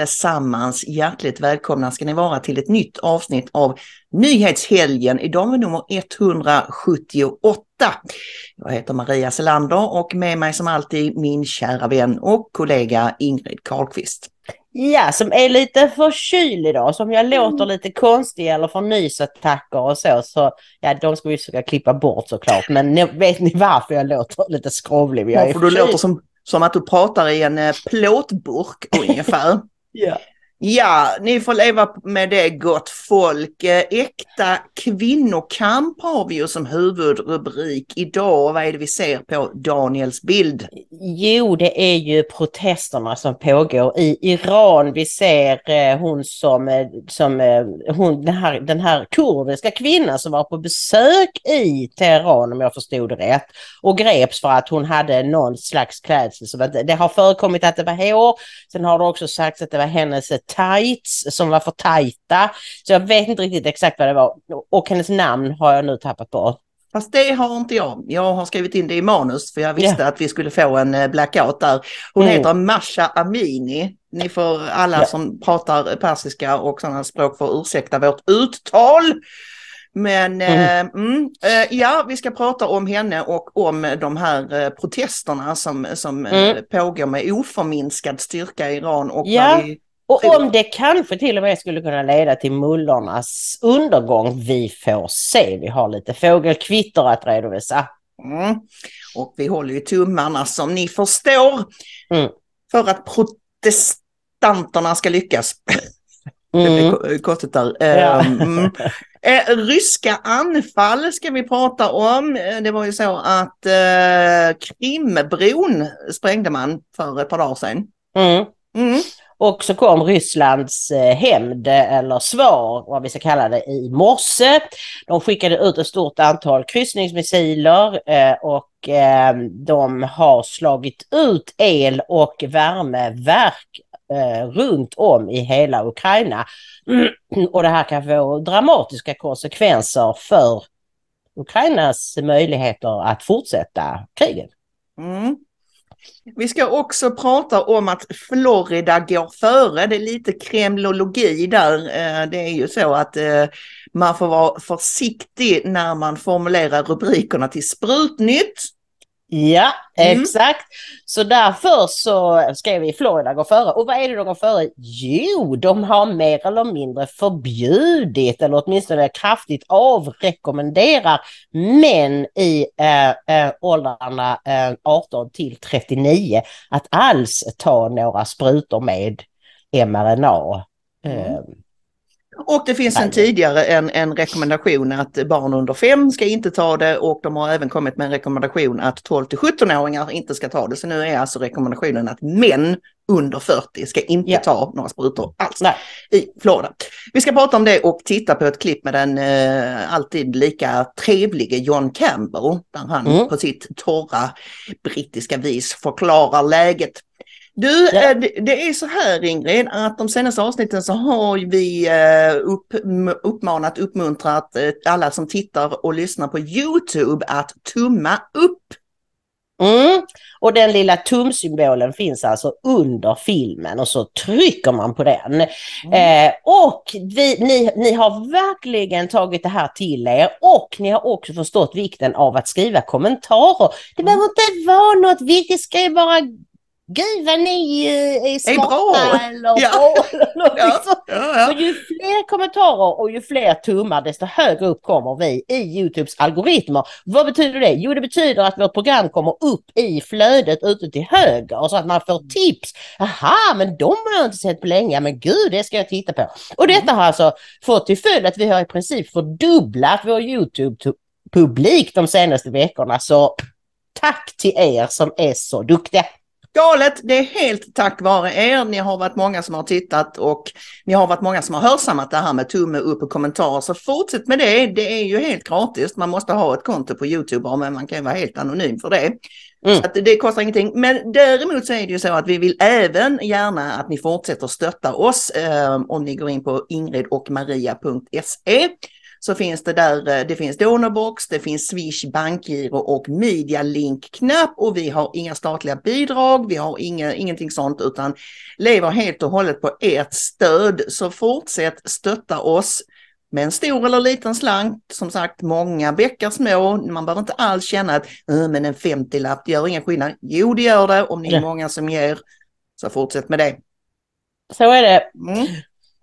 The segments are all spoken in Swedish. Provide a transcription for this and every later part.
Allesammans. Hjärtligt välkomna ska ni vara till ett nytt avsnitt av Nyhetshelgen. Idag är nummer 178. Jag heter Maria Selander och med mig som alltid min kära vän och kollega Ingrid Carlqvist. Ja, som är lite förkyld idag. Så om jag låter lite konstig eller får nysattacker och så, så ja, de ska vi försöka klippa bort såklart. Men ni, vet ni varför jag låter lite skrovlig? Jag är Varför du låter som, som att du pratar i en eh, plåtburk ungefär. Ja. Ja, ni får leva med det gott folk. Eh, äkta kvinnokamp har vi ju som huvudrubrik idag. Vad är det vi ser på Daniels bild? Jo, det är ju protesterna som pågår i Iran. Vi ser eh, hon som, eh, som eh, hon, den, här, den här kurdiska kvinnan som var på besök i Teheran om jag förstod det rätt och greps för att hon hade någon slags klädsel. Så det, det har förekommit att det var hår. Sen har det också sagts att det var hennes tights som var för tajta. Så jag vet inte riktigt exakt vad det var. Och hennes namn har jag nu tappat bort. Fast det har inte jag. Jag har skrivit in det i manus för jag visste att vi skulle få en eh, blackout där. Hon Mm. heter Masha Amini. Ni får alla Ja. som pratar persiska och sådana språk får ursäkta vårt uttal. Men eh, mm, eh, ja, vi ska prata om henne och om de här eh, protesterna som, som eh, Mm. pågår med oförminskad styrka i Iran. Och vad vi, Och om det kanske till och med skulle kunna leda till mullornas undergång, vi får se. Vi har lite fågelkvitter att redovisa. mm, och vi håller ju tummarna som ni förstår Mm. för att protestanterna ska lyckas. Det Mm. blir konstigt där. Ja. Eh, mm. Eh, ryska anfall ska vi prata om. Eh, Det var ju så att eh, Krimbron sprängde man för ett par dagar sedan. Mm. Och så kom Rysslands eh, hämnd, eller svar, vad vi ska kalla det, i morse. De skickade ut ett stort antal kryssningsmissiler eh, och eh, de har slagit ut el och värmeverk runt om i hela Ukraina. Och det här kan få dramatiska konsekvenser för Ukrainas möjligheter att fortsätta kriget. Mm. Vi ska också prata om att Florida går före. Det är lite kremlologi där. Eh, det är ju så att eh, man får vara försiktig när man formulerar rubrikerna till Sprutnytt. Ja, Mm. exakt. Så därför så skrev vi Florida går före. Och vad är det de går före? Jo, de har mer eller mindre förbjudit eller åtminstone kraftigt avrekommenderar män i eh, eh, åldrarna eh, 18 till 39 att alls ta några sprutor med mRNA. Eh, Och det finns en tidigare en, en rekommendation att barn under fem ska inte ta det och de har även kommit med en rekommendation att 12 till 17-åringar inte ska ta det. Så nu är alltså rekommendationen att män under 40 ska inte Ja. ta några sprutor alls nej. i Florida. Vi ska prata om det och titta på ett klipp med den eh, alltid lika trevlige John Campbell där han Mm. på sitt torra brittiska vis förklarar läget. Du, Ja. eh, det, är så här Ingrid, att de senaste avsnitten så har vi eh, upp, uppmanat, uppmuntrat eh, alla som tittar och lyssnar på YouTube att tumma upp. Mm. Och den lilla tumsymbolen finns alltså under filmen och så trycker man på den. Eh, och vi, ni, ni har verkligen tagit det här till er och ni har också förstått vikten av att skriva kommentarer. Det behöver inte vara något viktigt, skriv bara gud vad ni eh, är smarta eller Ja. eller något Ja, ja, ja. ju fler kommentarer och ju fler tummar desto högre upp kommer vi i Youtubes algoritmer. Vad betyder det? Jo det betyder att vårt program kommer upp i flödet ute till höger så att man får tips. Aha men de har jag inte sett på länge, men gud det ska jag titta på. Och detta har alltså fått till följd att vi har i princip fördubblat vår Youtube-publik de senaste veckorna. Så tack till er som är så duktiga. Galet, det är helt tack vare er. Ni har varit många som har tittat och ni har varit många som har hörsammat det här med tumme upp och kommentarer. Så fortsätt med det. Det är ju helt gratis. Man måste ha ett konto på Youtube men man kan ju vara helt anonym för det. Mm. Så det kostar ingenting. Men däremot så är det ju så att vi vill även gärna att ni fortsätter stötta oss eh, om ni går in på ingridocmaria.se så finns det där, eh, det finns Donorbox, det finns Swish, bankgiro och Media Link-knapp och vi har inga statliga bidrag, vi har inga, ingenting sånt utan lever helt och hållet på ert stöd. Så fortsätt stötta oss med en stor eller liten slant. Som sagt, många bäckar små. Man behöver inte alls känna att "Äh, men en 50-lapp gör ingen skillnad. Jo, det gör det om ni är Ja. många som ger. Så fortsätt med det. Så är det. Mm.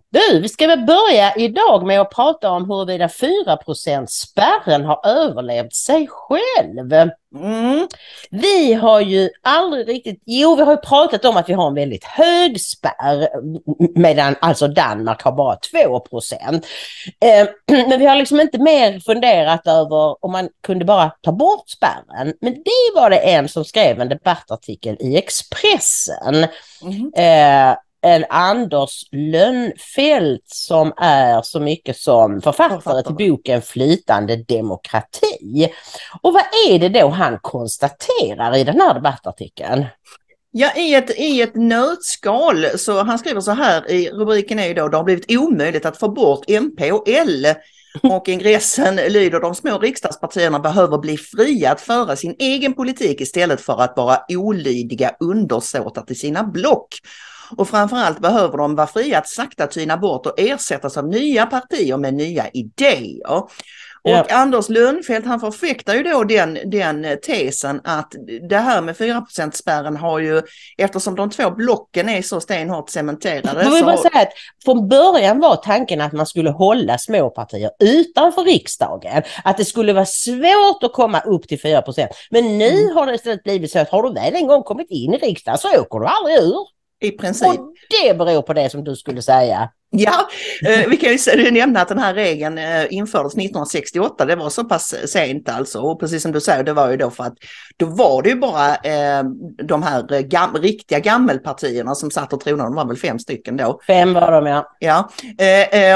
Du, vi ska väl börja idag med att prata om huruvida 4% spärren har överlevt sig själv. Mm. Vi har ju aldrig riktigt, jo vi har ju pratat om att vi har en väldigt hög spärr medan alltså Danmark har bara 2 eh, Men vi har liksom inte mer funderat över om man kunde bara ta bort spärren. Men det var det en som skrev en debattartikel i Expressen. Mm. Eh, en Anders Lönnfelt som är så mycket som författare, Författare. till boken Flytande demokrati. Och vad är det då han konstaterar i den här debattartikeln? Ja, i ett, i ett nötskal så han skriver så här i rubriken är ju då det har blivit omöjligt att få bort MP och L. Och ingressen lyder de små riksdagspartierna behöver bli fria att föra sin egen politik istället för att vara olydiga undersåtar till sina block. Och framförallt behöver de vara fria att sakta tyna bort och ersättas av nya partier med nya idéer. Och Ja. Anders Lundfelt han förfäktar ju då den, den tesen att det här med 4% spärren har ju, eftersom de två blocken är så stenhårt cementerade. Jag vill bara säga att från början var tanken att man skulle hålla små partier utanför riksdagen. Att det skulle vara svårt att komma upp till 4% Men nu Mm. har det istället blivit så att har du väl en gång kommit in i riksdagen så åker du aldrig ur. I princip. Och det beror på det som du skulle säga. Ja, eh, vi kan ju nämna att den här regeln eh, infördes 1968. Det var så pass sent alltså. Och precis som du säger, det var ju då för att då var det ju bara eh, de här gam riktiga gammelpartierna som satt och tronade. De var väl fem stycken då. Fem var de ja. Ja,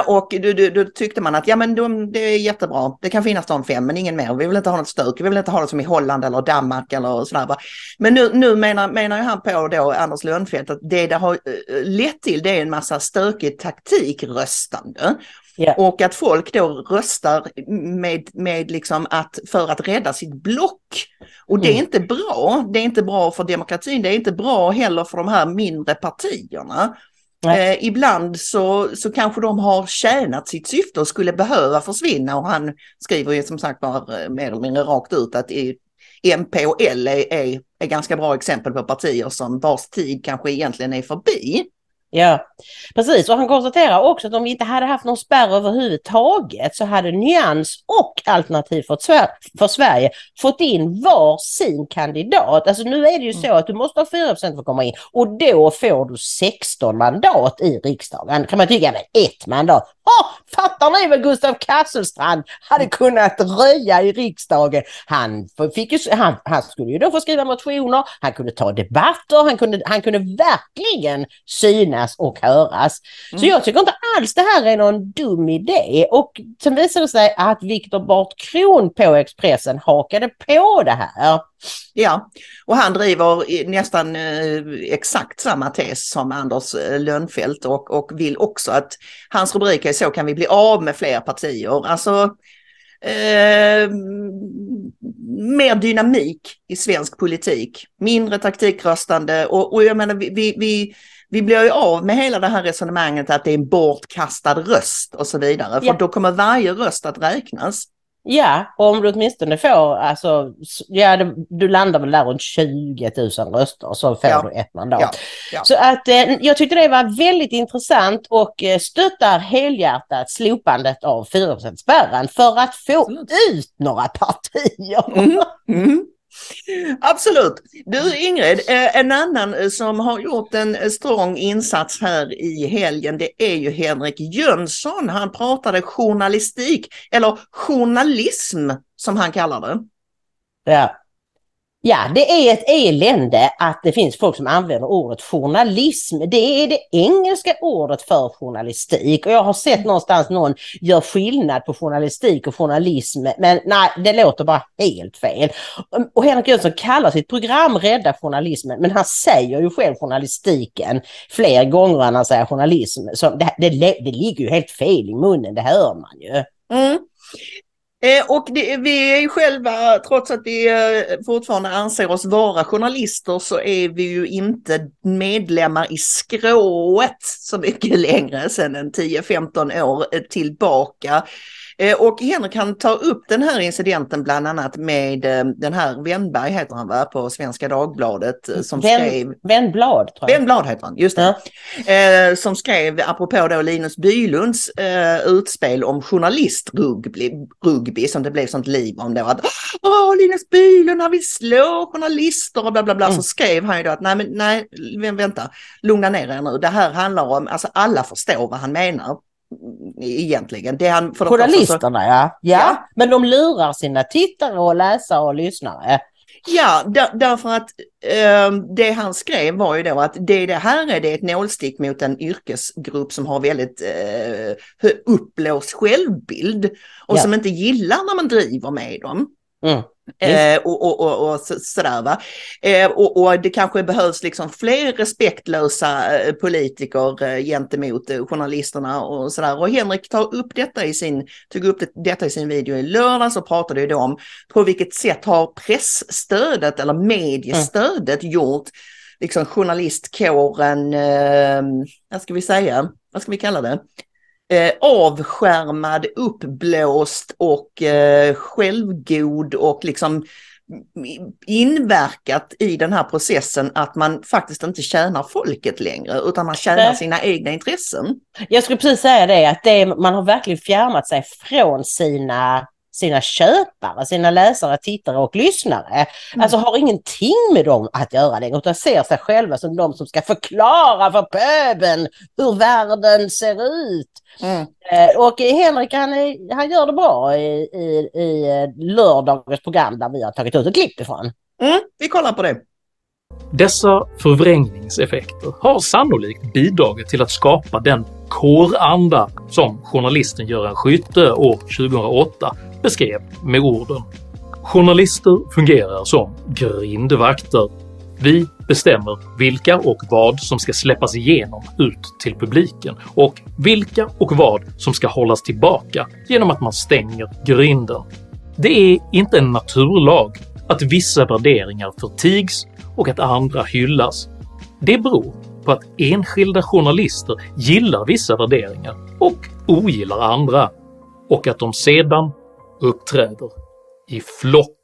och då, tyckte man att ja, men de, det är jättebra. Det kan finnas de fem, men ingen mer. Vi vill inte ha något stök. Vi vill inte ha det som i Holland eller Danmark eller sådär. Men nu, nu menar, menar han på då, Anders Lundfeldt, att det det har lett till det är en massa stökigt taktikröstande. Ja. Och att folk då röstar med, med liksom att, för att rädda sitt block. Och det är Mm. inte bra. Det är inte bra för demokratin. Det är inte bra heller för de här mindre partierna. Eh, ibland så, så kanske de har tjänat sitt syfte och skulle behöva försvinna. Och han skriver ju som sagt bara eh, mer eller mindre rakt ut att MP och L är, är, är ganska bra exempel på partier som vars tid kanske egentligen är förbi. Ja, precis. Och han konstaterar också att om vi inte hade haft någon spärr överhuvudtaget så hade Nyans och Alternativ för, Sver- för Sverige fått in var sin kandidat. Alltså nu är det ju så att du måste ha 4 för att komma in och då får du 16 mandat i riksdagen. kan man tycka, men ett mandat. Oh, fattar ni väl Gustav Kasselstrand hade kunnat röja i riksdagen. Han, fick ju, han, han skulle ju då få skriva motioner, han kunde ta debatter, han kunde, han kunde verkligen synas och höras. Så Mm. jag tycker inte alls det här är någon dum idé. Och sen visade det sig att Viktor Bart Kron på Expressen hakade på det här. Ja, och han driver nästan eh, exakt samma tes som Anders eh, Lönnfelt och, och vill också att hans rubrik är så kan vi bli av med fler partier. Alltså eh, mer dynamik i svensk politik, mindre taktikröstande och, och jag menar vi, vi, vi, vi blir ju av med hela det här resonemanget att det är en bortkastad röst och så vidare. För Ja. då kommer varje röst att räknas. Ja, och om du åtminstone får, alltså, ja, du landar väl där runt 20 000 röster så får ja. du ett mandat. Ja. Ja. Så att eh, jag tyckte det var väldigt intressant och eh, stöttar helhjärtat slopandet av 4 spärren för att få Absolut. ut några partier. Mm. Mm. Absolut. Du Ingrid, eh, en annan eh, som har gjort en eh, strong insats här i helgen det är ju Henrik Jönsson. Han pratade journalistik, eller journalism som han kallar det. Ja. Ja, det är ett elände att det finns folk som använder ordet journalism. Det är det engelska ordet för journalistik och jag har sett någonstans någon gör skillnad på journalistik och journalism, men nej, det låter bara helt fel. Och Henrik Jönsson kallar sitt program Rädda journalismen, men han säger ju själv journalistiken fler gånger än han säger journalism. Så det, det, det ligger ju helt fel i munnen, det hör man ju. Mm. Eh, och det, vi är ju själva, trots att vi eh, fortfarande anser oss vara journalister, så är vi ju inte medlemmar i skrået så mycket längre sedan en 10-15 år tillbaka. Eh, och Henrik han tar upp den här incidenten bland annat med eh, den här Wennberg heter han va, på Svenska Dagbladet eh, som Vän, skrev... Vennblad tror jag. Vennblad heter han, just det. Ja. som skrev, apropå då Linus Bylunds utspel om journalistrugby, rugby, som det blev sånt liv om då. Att Åh, Linus Bylund han vill slå journalister och bla bla bla. Mm. Så skrev han ju då att nej, men nej, vänta, lugna ner er nu. Det här handlar om, alltså alla förstår vad han menar egentligen. Det han, för Journalisterna så... ja. ja. ja. Men de lurar sina tittare och läsare och lyssnare. Ja, där, därför att eh, det han skrev var ju då att det, det här är det ett nålstick mot en yrkesgrupp som har väldigt eh, uppblåst självbild och ja. som inte gillar när man driver med dem. Mm. Eh, och, och, och, och så, sådär va. Eh, och, och, det kanske behövs liksom fler respektlösa eh, politiker gentemot journalisterna och sådär. Och Henrik tar upp detta i sin, tog upp det, detta i sin video i lördags och pratade ju då om på vilket sätt har pressstödet eller mediestödet mm. gjort liksom journalistkåren, vad ska vi säga, vad ska vi kalla det? Eh, avskärmad, uppblåst och eh, självgod och liksom inverkat i den här processen att man faktiskt inte tjänar folket längre utan man tjänar sina egna intressen. Jag skulle precis säga det att det, man har verkligen fjärmat sig från sina sina köpare, sina läsare, tittare och lyssnare. Mm. Alltså har ingenting med dem att göra längre utan ser sig själva som de som ska förklara för pöbeln hur världen ser ut. Mm. Eh, och Henrik han, han gör det bra i, i, i eh, lördagens program där vi har tagit ut ett klipp ifrån. Mm, vi kollar på det. Dessa förvrängningseffekter har sannolikt bidragit till att skapa den kåranda som journalisten Göran Skytte år 2008 beskrev med orden “Journalister fungerar som grindvakter. Vi bestämmer vilka och vad som ska släppas igenom ut till publiken och vilka och vad som ska hållas tillbaka genom att man stänger grinden. Det är inte en naturlag att vissa värderingar förtigs och att andra hyllas. Det beror på att enskilda journalister gillar vissa värderingar och ogillar andra, och att de sedan uppträder i flock.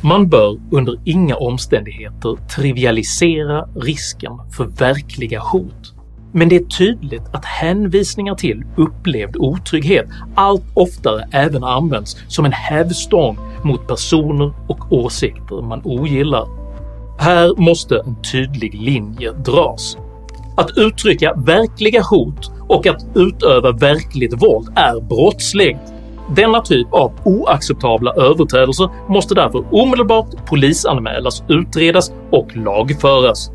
Man bör under inga omständigheter trivialisera risken för verkliga hot, men det är tydligt att hänvisningar till upplevd otrygghet allt oftare även används som en hävstång mot personer och åsikter man ogillar. Här måste en tydlig linje dras. Att uttrycka verkliga hot och att utöva verkligt våld är brottsligt. Denna typ av oacceptabla överträdelser måste därför omedelbart polisanmälas, utredas och lagföras.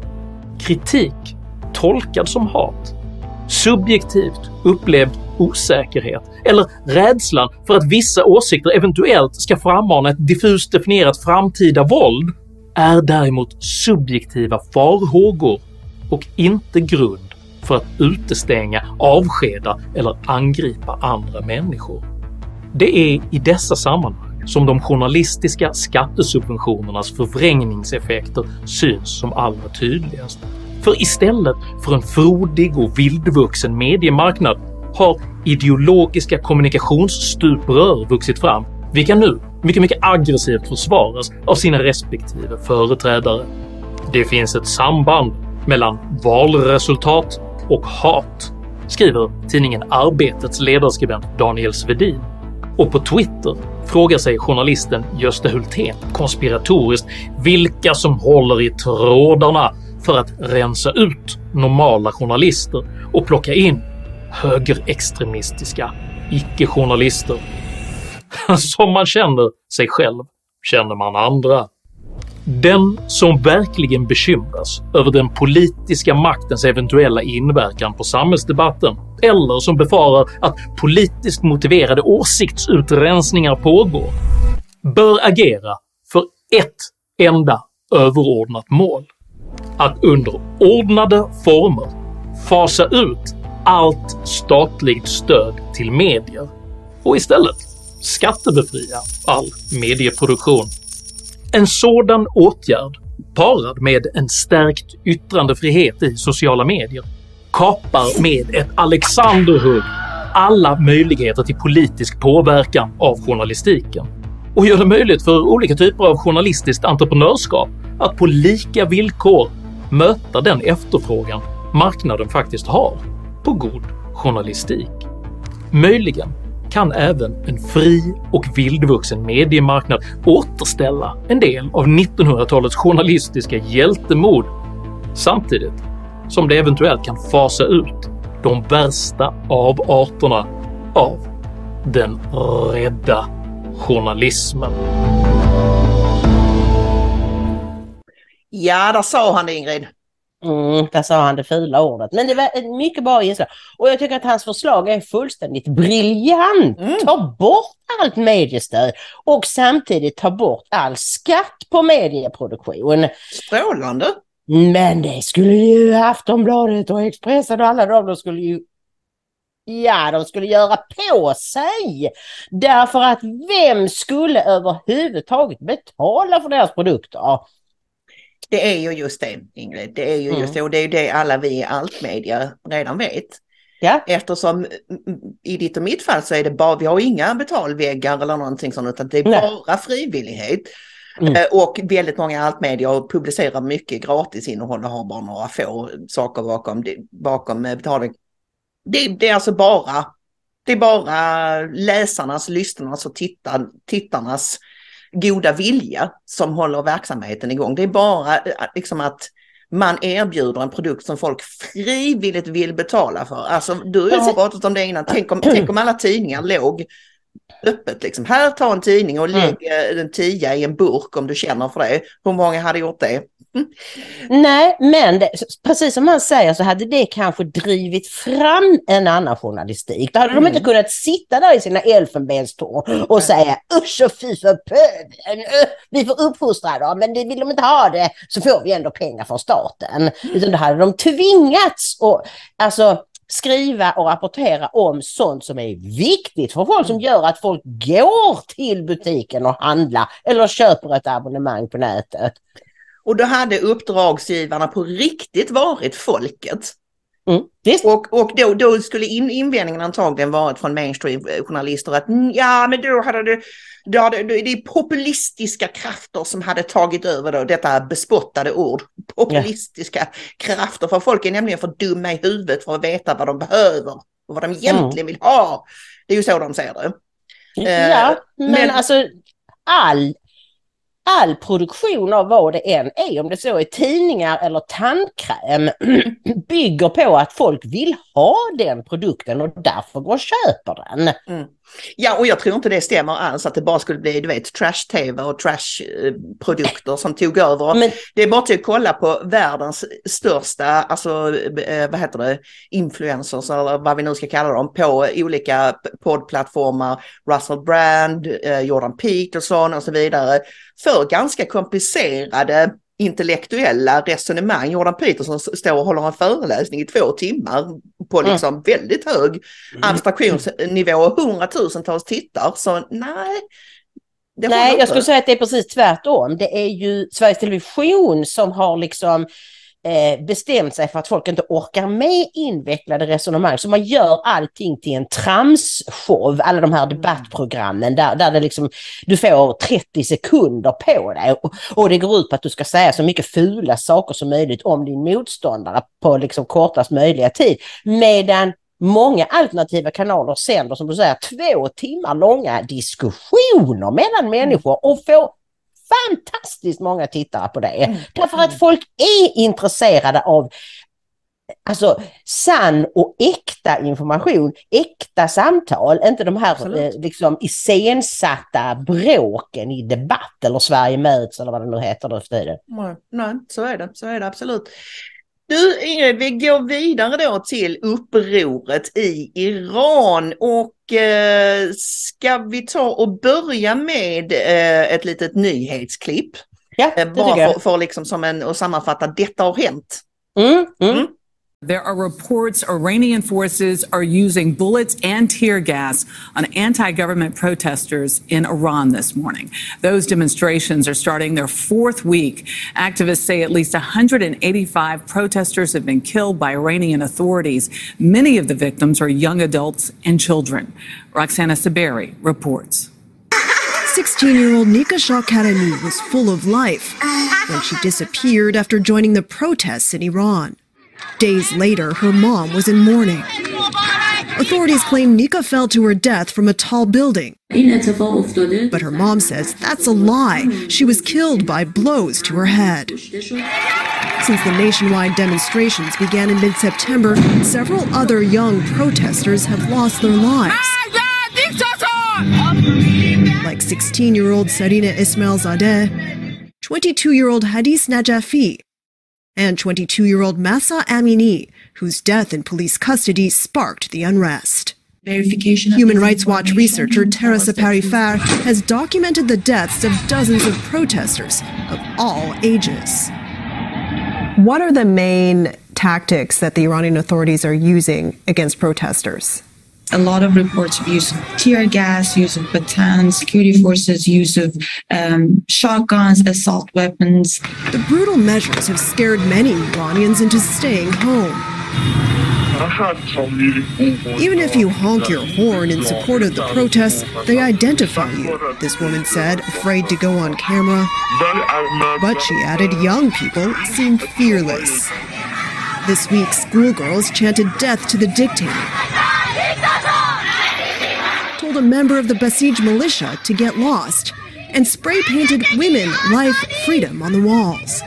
Kritik tolkad som hat, subjektivt upplevd osäkerhet eller rädslan för att vissa åsikter eventuellt ska frammana ett diffust definierat framtida våld är däremot subjektiva farhågor och inte grund för att utestänga, avskeda eller angripa andra människor. Det är i dessa sammanhang som de journalistiska skattesubventionernas förvrängningseffekter syns som allra tydligast. För istället för en frodig och vildvuxen mediemarknad har ideologiska kommunikationsstuprör vuxit fram, vilka nu mycket, mycket aggressivt försvaras av sina respektive företrädare. Det finns ett samband mellan valresultat och hat, skriver tidningen Arbetets ledarskribent Daniel Svedin. Och på Twitter frågar sig journalisten Gösta Hultén konspiratoriskt vilka som håller i trådarna för att rensa ut normala journalister och plocka in högerextremistiska icke-journalister. Som man känner sig själv känner man andra. Den som verkligen bekymras över den politiska maktens eventuella inverkan på samhällsdebatten eller som befarar att politiskt motiverade åsiktsutrensningar pågår bör agera för ett enda överordnat mål. Att under ordnade former fasa ut allt statligt stöd till medier och istället skattebefria all medieproduktion. En sådan åtgärd, parad med en stärkt yttrandefrihet i sociala medier, kapar med ett Alexanderhugg alla möjligheter till politisk påverkan av journalistiken och gör det möjligt för olika typer av journalistiskt entreprenörskap att på lika villkor möta den efterfrågan marknaden faktiskt har på god journalistik. Möjligen kan även en fri och vildvuxen mediemarknad återställa en del av 1900-talets journalistiska hjältemod samtidigt som det eventuellt kan fasa ut de värsta avarterna av den rädda journalismen. Ja, där sa han det Ingrid. Mm, där sa han det fula ordet. Men det var ett mycket bra inslag. Och jag tycker att hans förslag är fullständigt briljant. Mm. Ta bort allt mediestöd och samtidigt ta bort all skatt på medieproduktion. Strålande. Men det skulle ju Aftonbladet och Expressen och alla de, de skulle ju Ja, de skulle göra på sig. Därför att vem skulle överhuvudtaget betala för deras produkter? Det är ju just det Ingrid. Det är ju just det och det är ju det alla vi i Altmedia redan vet. Ja. Eftersom mm, i ditt och mitt fall så är det bara, vi har inga betalväggar eller någonting sånt utan det är Nej. bara frivillighet. Mm. Eh, Och väldigt många altmedier publicerar mycket gratisinnehåll och har bara några få saker bakom, bakom eh, betalning. Det, det är alltså bara, det är bara läsarnas, lyssnarnas och tittar, tittarnas goda vilja som håller verksamheten igång. Det är bara eh, liksom att man erbjuder en produkt som folk frivilligt vill betala för. Alltså du har ju Ja. pratat om det innan, tänk om, tänk om alla tidningar låg öppet liksom. Här, ta en tidning och lägg eh, en tia i en burk om du känner för det. Hur många hade gjort det? Nej, men det, precis som han säger så hade det kanske drivit fram en annan journalistik. Då hade Mm. de inte kunnat sitta där i sina elfenbenstorn och säga usch och fy för pöbeln, uh, vi får uppfostra dem, men vill de inte ha det så får vi ändå pengar från staten. Mm. Utan då hade de tvingats att alltså, skriva och rapportera om sånt som är viktigt för folk som Mm. gör att folk går till butiken och handlar eller köper ett abonnemang på nätet. Och då hade uppdragsgivarna på riktigt varit folket. Mm. Och, och då, då skulle in, invändningen antagligen varit från mainstream-journalister att "Mm, ja, men då hade det, då hade, det är populistiska krafter som hade tagit över då, detta bespottade ord. Populistiska krafter, för folk är nämligen för dumma i huvudet för att veta vad de behöver och vad de egentligen vill ha. Det är ju så de ser det. Eh, Ja, men, men- alltså all, all produktion av vad det än är, om det så är tidningar eller tandkräm, bygger på att folk vill ha den produkten och därför går och köper den. Ja, och jag tror inte det stämmer alls att det bara skulle bli, du vet, trash-tv och trash-produkter som tog över. Men Det är bara till att kolla på världens största, alltså eh, vad heter det, influencers eller vad vi nu ska kalla dem, på olika poddplattformar. Russell Brand, eh, Jordan Peterson och så vidare. För ganska komplicerade intellektuella resonemang. Jordan Peterson står och håller en föreläsning i två timmar på Mm. liksom väldigt hög abstraktionsnivå och hundratusentals tittar. Så nej. Det nej, jag skulle säga att det är precis tvärtom. Det är ju Sveriges Television som har liksom eh, bestämt sig för att folk inte orkar med invecklade resonemang. Så man gör allting till en tramsshow, alla de här debattprogrammen där, där det liksom, du får 30 sekunder på dig och, och det går ut på att du ska säga så mycket fula saker som möjligt om din motståndare på liksom kortast möjliga tid. Medan många alternativa kanaler sänder, som du säger, två timmar långa diskussioner mellan människor och får fantastiskt många tittare på det. Mm. Därför att folk är intresserade av alltså sann och äkta information, äkta samtal, inte de här eh, liksom iscensatta bråken i debatt eller Sverige möts eller vad det nu heter nu för tiden. Nej, nej, så är det, så är det absolut. Du Ingrid, vi går vidare då till upproret i Iran och eh, ska vi ta och börja med eh, ett litet nyhetsklipp? Ja, det eh, Bara för, för liksom som en, att sammanfatta, detta har hänt. Mm, mm. Mm. There are reports Iranian forces are using bullets and tear gas on anti government protesters in Iran this morning. Those demonstrations are starting their fourth week. Activists say at least 185 protesters have been killed by Iranian authorities. Many of the victims are young adults and children. Roxana Saberi reports. 16 year old Nika Shah was full of life when she disappeared after joining the protests in Iran. Days later, her mom was in mourning. Authorities claim Nika fell to her death from a tall building. But her mom says that's a lie. She was killed by blows to her head. Since the nationwide demonstrations began in mid September, several other young protesters have lost their lives. Like 16 year old Sarina Ismail Zadeh, 22 year old Hadis Najafi, and 22 year old Massa Amini, whose death in police custody sparked the unrest. Human Rights Watch researcher Teresa Parifar has documented the deaths of dozens of protesters of all ages. What are the main tactics that the Iranian authorities are using against protesters? A lot of reports of use of tear gas, use of batons, security forces, use of um, shotguns, assault weapons. The brutal measures have scared many Iranians into staying home. Even if you honk your horn in support of the protests, they identify you, this woman said, afraid to go on camera. But she added young people seem fearless. This week, schoolgirls chanted death to the dictator told a member of the Basij militia to get lost and spray painted women, life, freedom on the walls.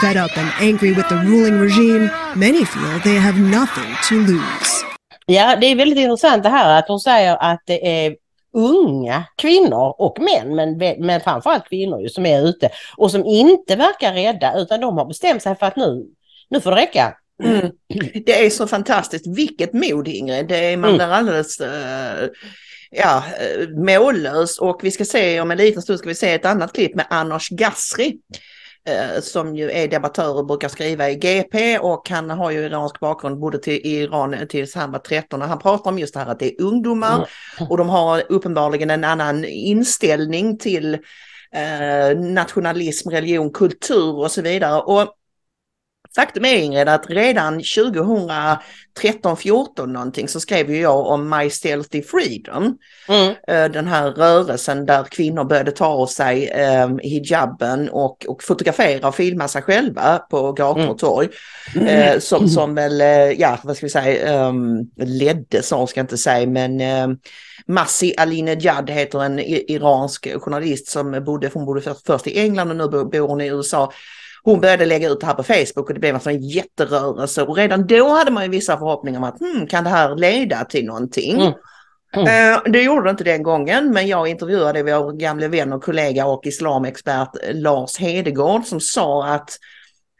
Fed up and angry with the ruling regime, many feel they have nothing to lose. Ja, det är väldigt intressant det här att hon säger att det är unga kvinnor och män, men, men framförallt kvinnor ju, som är ute och som inte verkar rädda utan de har bestämt sig för att nu, nu får det räcka. Mm. Det är så fantastiskt. Vilket mod Ingrid. Det är man mm. alldeles uh, ja, eh, mållös. Och vi ska se om en liten stund ska vi se ett annat klipp med Anders Gasri uh, som ju är debattör och brukar skriva i GP och han har ju iransk bakgrund, bodde till Iran tills han var 13 och han pratar om just det här att det är ungdomar och de har uppenbarligen en annan inställning till uh, nationalism, religion, kultur och så vidare. Och Faktum är Ingrid att redan 2013-14 någonting så skrev ju jag om My Stealthy Freedom. Mm. Eh, den här rörelsen där kvinnor började ta av sig eh, hijaben och, och fotografera och filma sig själva på gator mm. och torg. Mm. Eh, som, som väl, eh, ja vad ska vi säga, um, ledde så ska jag inte säga men eh, Massi Alinejad heter en iransk journalist som bodde, hon bodde först, först i England och nu bor hon i USA hon började lägga ut det här på Facebook och det blev en sån jätterörelse och redan då hade man ju vissa förhoppningar om att hmm, kan det här leda till någonting? Mm. Mm. Uh, det gjorde det inte den gången, men jag intervjuade vår gamle vän och kollega och islamexpert Lars Hedegård som sa att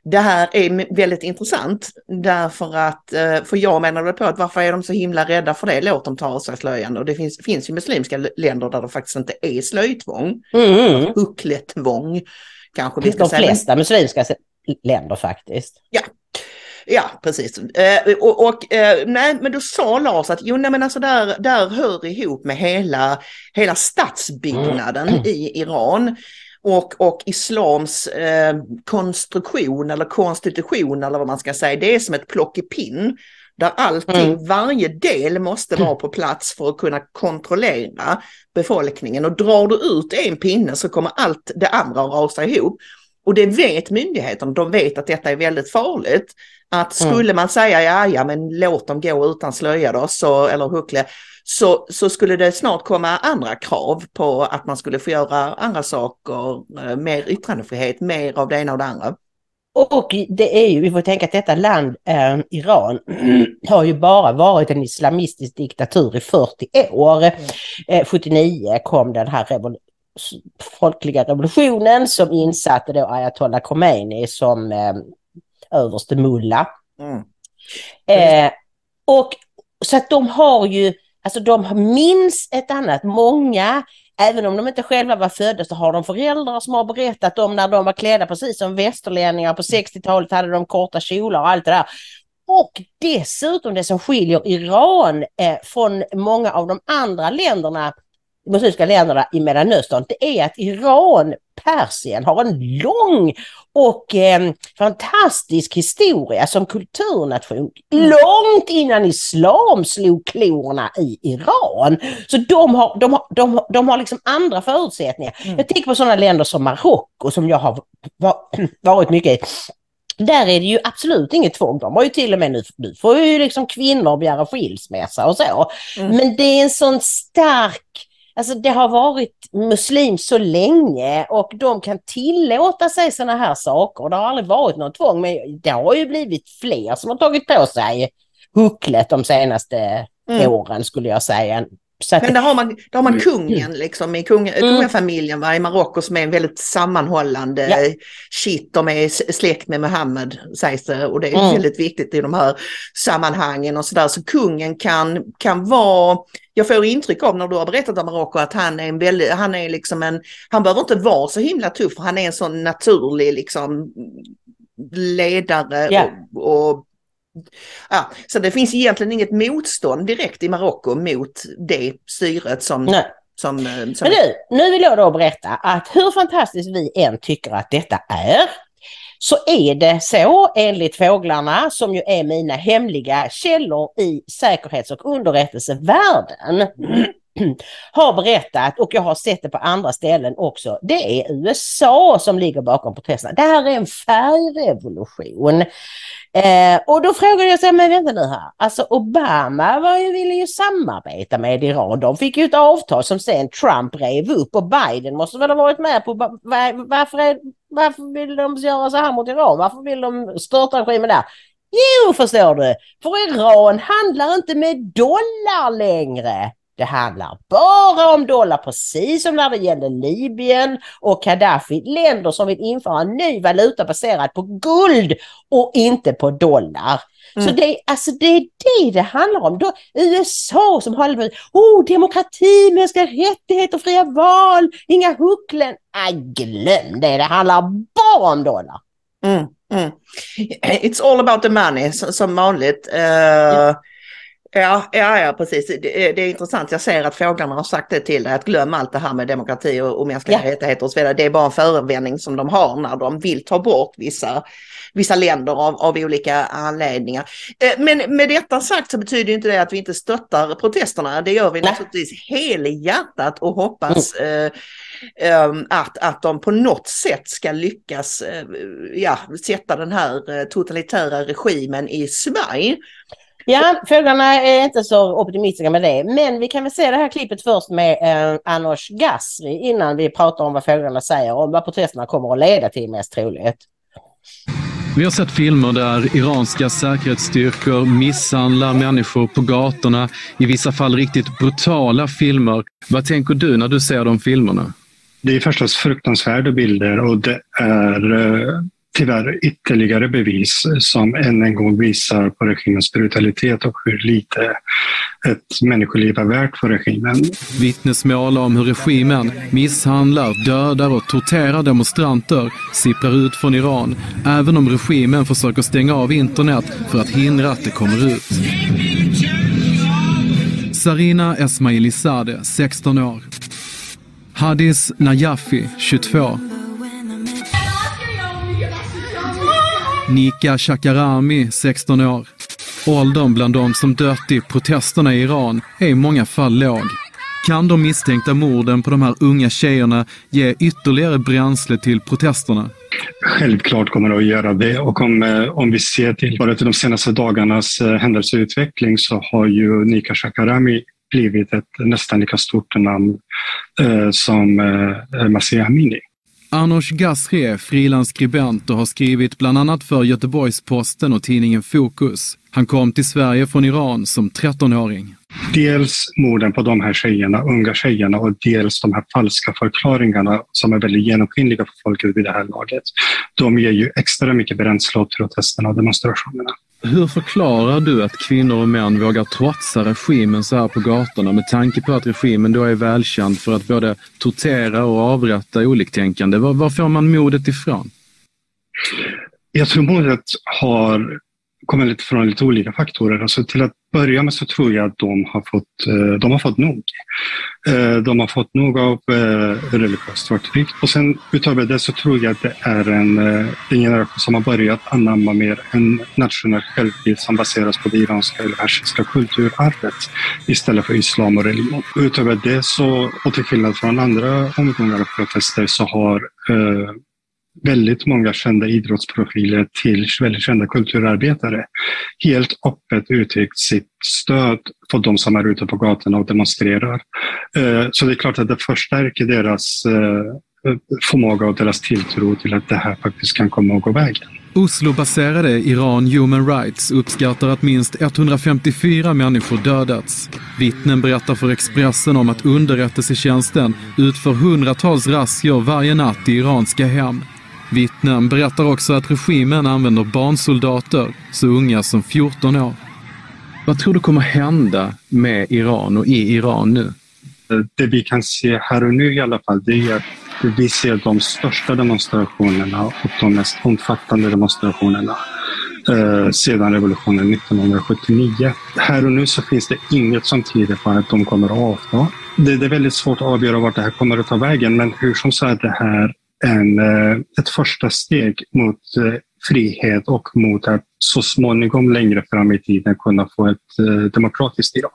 det här är väldigt intressant därför att, uh, för jag menade på att varför är de så himla rädda för det? Låt dem ta av sig slöjan. Och det finns, finns ju muslimska länder där det faktiskt inte är slöjtvång, mm. huckletvång kanske vi ska De flesta muslimska länder faktiskt. Ja. Ja, precis. Eh, och, och eh, nej, men då sa Lars att jo, nej, men alltså där, där hör ihop med hela, hela stadsbyggnaden mm. i Iran. och, och islams eh, konstruktion eller konstitution eller vad man ska säga, det är som ett plockepinn. Där allting, mm. varje del måste vara på plats för att kunna kontrollera befolkningen. Och drar du ut en pinne så kommer allt det andra att rasa ihop. Och det vet myndigheterna, de vet att detta är väldigt farligt. Att mm. skulle man säga ja, ja, men låt dem gå utan slöja då, så, eller huckle, så, så skulle det snart komma andra krav på att man skulle få göra andra saker, eh, mer yttrandefrihet, mer av det ena och det andra. Och det är ju, vi får tänka att detta land, eh, Iran, har ju bara varit en islamistisk diktatur i 40 år. Mm. Eh, 79 kom den här revol folkliga revolutionen som insatte då ayatollah Khomeini som eh, överste mulla. Mm. Eh, och så att de har ju, alltså de minns ett annat, många Även om de inte själva var födda så har de föräldrar som har berättat om när de var klädda precis som västerlänningar på 60-talet hade de korta kjolar och allt det där. Och dessutom det som skiljer Iran eh, från många av de andra länderna muslimska länderna i Mellanöstern, det är att Iran, Persien har en lång och eh, fantastisk historia som kulturnation. Mm. Långt innan islam slog klorna i Iran. Så de har, de har, de har, de har liksom andra förutsättningar. Mm. Jag tänker på sådana länder som Marocko som jag har varit mycket i. Där är det ju absolut inget tvång. De har ju till och med nu, nu får ju liksom kvinnor begära skilsmässa och så. Mm. Men det är en sån stark Alltså det har varit muslim så länge och de kan tillåta sig sådana här saker. Det har aldrig varit något tvång men det har ju blivit fler som har tagit på sig hucklet de senaste mm. åren skulle jag säga. Att... Men där har man, där har man kungen liksom i kung, mm. kungafamiljen va, i Marocko som är en väldigt sammanhållande ja. shit. De är släkt med Muhammed sägs det och det är mm. väldigt viktigt i de här sammanhangen och sådär. Så kungen kan, kan vara, jag får intryck av när du har berättat om Marocko att han är en väldigt, han är liksom en, han behöver inte vara så himla tuff, han är en sån naturlig liksom ledare ja. och, och Ja, så det finns egentligen inget motstånd direkt i Marocko mot det styret som... Nej. Som, eh, som... Men nu, nu vill jag då berätta att hur fantastiskt vi än tycker att detta är så är det så enligt fåglarna som ju är mina hemliga källor i säkerhets och underrättelsevärlden har berättat och jag har sett det på andra ställen också. Det är USA som ligger bakom protesterna. Det här är en färgrevolution. Eh, och då frågade jag sig, men vänta nu här, alltså Obama var ju, ville ju samarbeta med Iran. De fick ju ett avtal som sen Trump rev upp och Biden måste väl ha varit med på varför, är, varför vill de göra så här mot Iran? Varför vill de störta regimen där? Jo, förstår du, för Iran handlar inte med dollar längre. Det handlar bara om dollar, precis som när det gäller Libyen och Gaddafi. Länder som vill införa en ny valuta baserad på guld och inte på dollar. Mm. Så det, alltså det är det det handlar om. Då, USA som håller på, oh, demokrati, mänskliga rättigheter, fria val, inga hucklen. Nej, glöm det, det handlar bara om dollar. Mm, mm. It's all about the money, som vanligt. Uh, ja. Ja, ja, ja precis. Det, det, är intressant. Jag ser att fåglarna har sagt det till dig, att glöm allt det här med demokrati och, och mänskliga ja. rättigheter och så vidare. Det är bara en förevändning som de har när de vill ta bort vissa, vissa länder av, av olika anledningar. Eh, men med detta sagt så betyder inte det att vi inte stöttar protesterna. Det gör vi Nej. naturligtvis helhjärtat och hoppas mm. eh, ehm, att, att de på något sätt ska lyckas eh, ja, sätta den här totalitära regimen i Sverige. Ja, fåglarna är inte så optimistiska med det. Men vi kan väl se det här klippet först med eh, Anos Gasri innan vi pratar om vad fåglarna säger och vad protesterna kommer att leda till mest troligt. Vi har sett filmer där iranska säkerhetsstyrkor misshandlar människor på gatorna, i vissa fall riktigt brutala filmer. Vad tänker du när du ser de filmerna? Det är förstås fruktansvärda bilder och det är eh, tyvärr ytterligare bevis som än en gång visar på regimens brutalitet och hur lite ett människoliv är värt för regimen. Vittnesmål om hur regimen misshandlar, dödar och torterar demonstranter sipprar ut från Iran, även om regimen försöker stänga av internet för att hindra att det kommer ut. Sarina Esmailizadeh, 16 år. Hadis Najafi, 22. Nika Shakarami, 16 år. Åldern bland de som dött i protesterna i Iran är i många fall låg. Kan de misstänkta morden på de här unga tjejerna ge ytterligare bränsle till protesterna? Självklart kommer det att göra det och om, eh, om vi ser till bara till de senaste dagarnas eh, händelseutveckling så har ju Nika Shakarami blivit ett nästan lika stort namn eh, som eh, Masih Amini. Anos Gasri är frilansskribent och har skrivit bland annat för Göteborgs-Posten och tidningen Fokus. Han kom till Sverige från Iran som 13-åring. Dels morden på de här tjejerna, unga tjejerna och dels de här falska förklaringarna som är väldigt genomskinliga för folket vid det här laget. De ger ju extra mycket bränsle åt protesterna och demonstrationerna. Hur förklarar du att kvinnor och män vågar trotsa regimen så här på gatorna med tanke på att regimen då är välkänd för att både tortera och avrätta oliktänkande? Var, var får man modet ifrån? Jag tror modet har kommer lite från lite olika faktorer. Alltså till att börja med så tror jag att de har fått, eh, de har fått nog. Eh, de har fått nog av eh, religiöst förtryck och sen utöver det så tror jag att det är en, en generation som har börjat anamma mer en nationell självbild som baseras på det iranska eller persiska kulturarvet istället för islam och religion. Utöver det så, och till skillnad från andra omgångar av protester så har väldigt många kända idrottsprofiler till väldigt kända kulturarbetare helt öppet uttryckt sitt stöd för de som är ute på gatorna och demonstrerar. Eh, så det är klart att det förstärker deras eh, förmåga och deras tilltro till att det här faktiskt kan komma att gå vägen. Oslo-baserade Iran Human Rights uppskattar att minst 154 människor dödats. Vittnen berättar för Expressen om att underrättelsetjänsten utför hundratals razzior varje natt i iranska hem. Vittnen berättar också att regimen använder barnsoldater så unga som 14 år. Vad tror du kommer hända med Iran och i Iran nu? Det vi kan se här och nu i alla fall, det är att vi ser de största demonstrationerna och de mest omfattande demonstrationerna eh, sedan revolutionen 1979. Här och nu så finns det inget som tyder på att de kommer att avta. Det, det är väldigt svårt att avgöra vart det här kommer att ta vägen, men hur som så är det här en, eh, ett första steg mot eh, frihet och mot att så småningom längre fram i tiden kunna få ett eh, demokratiskt Iran.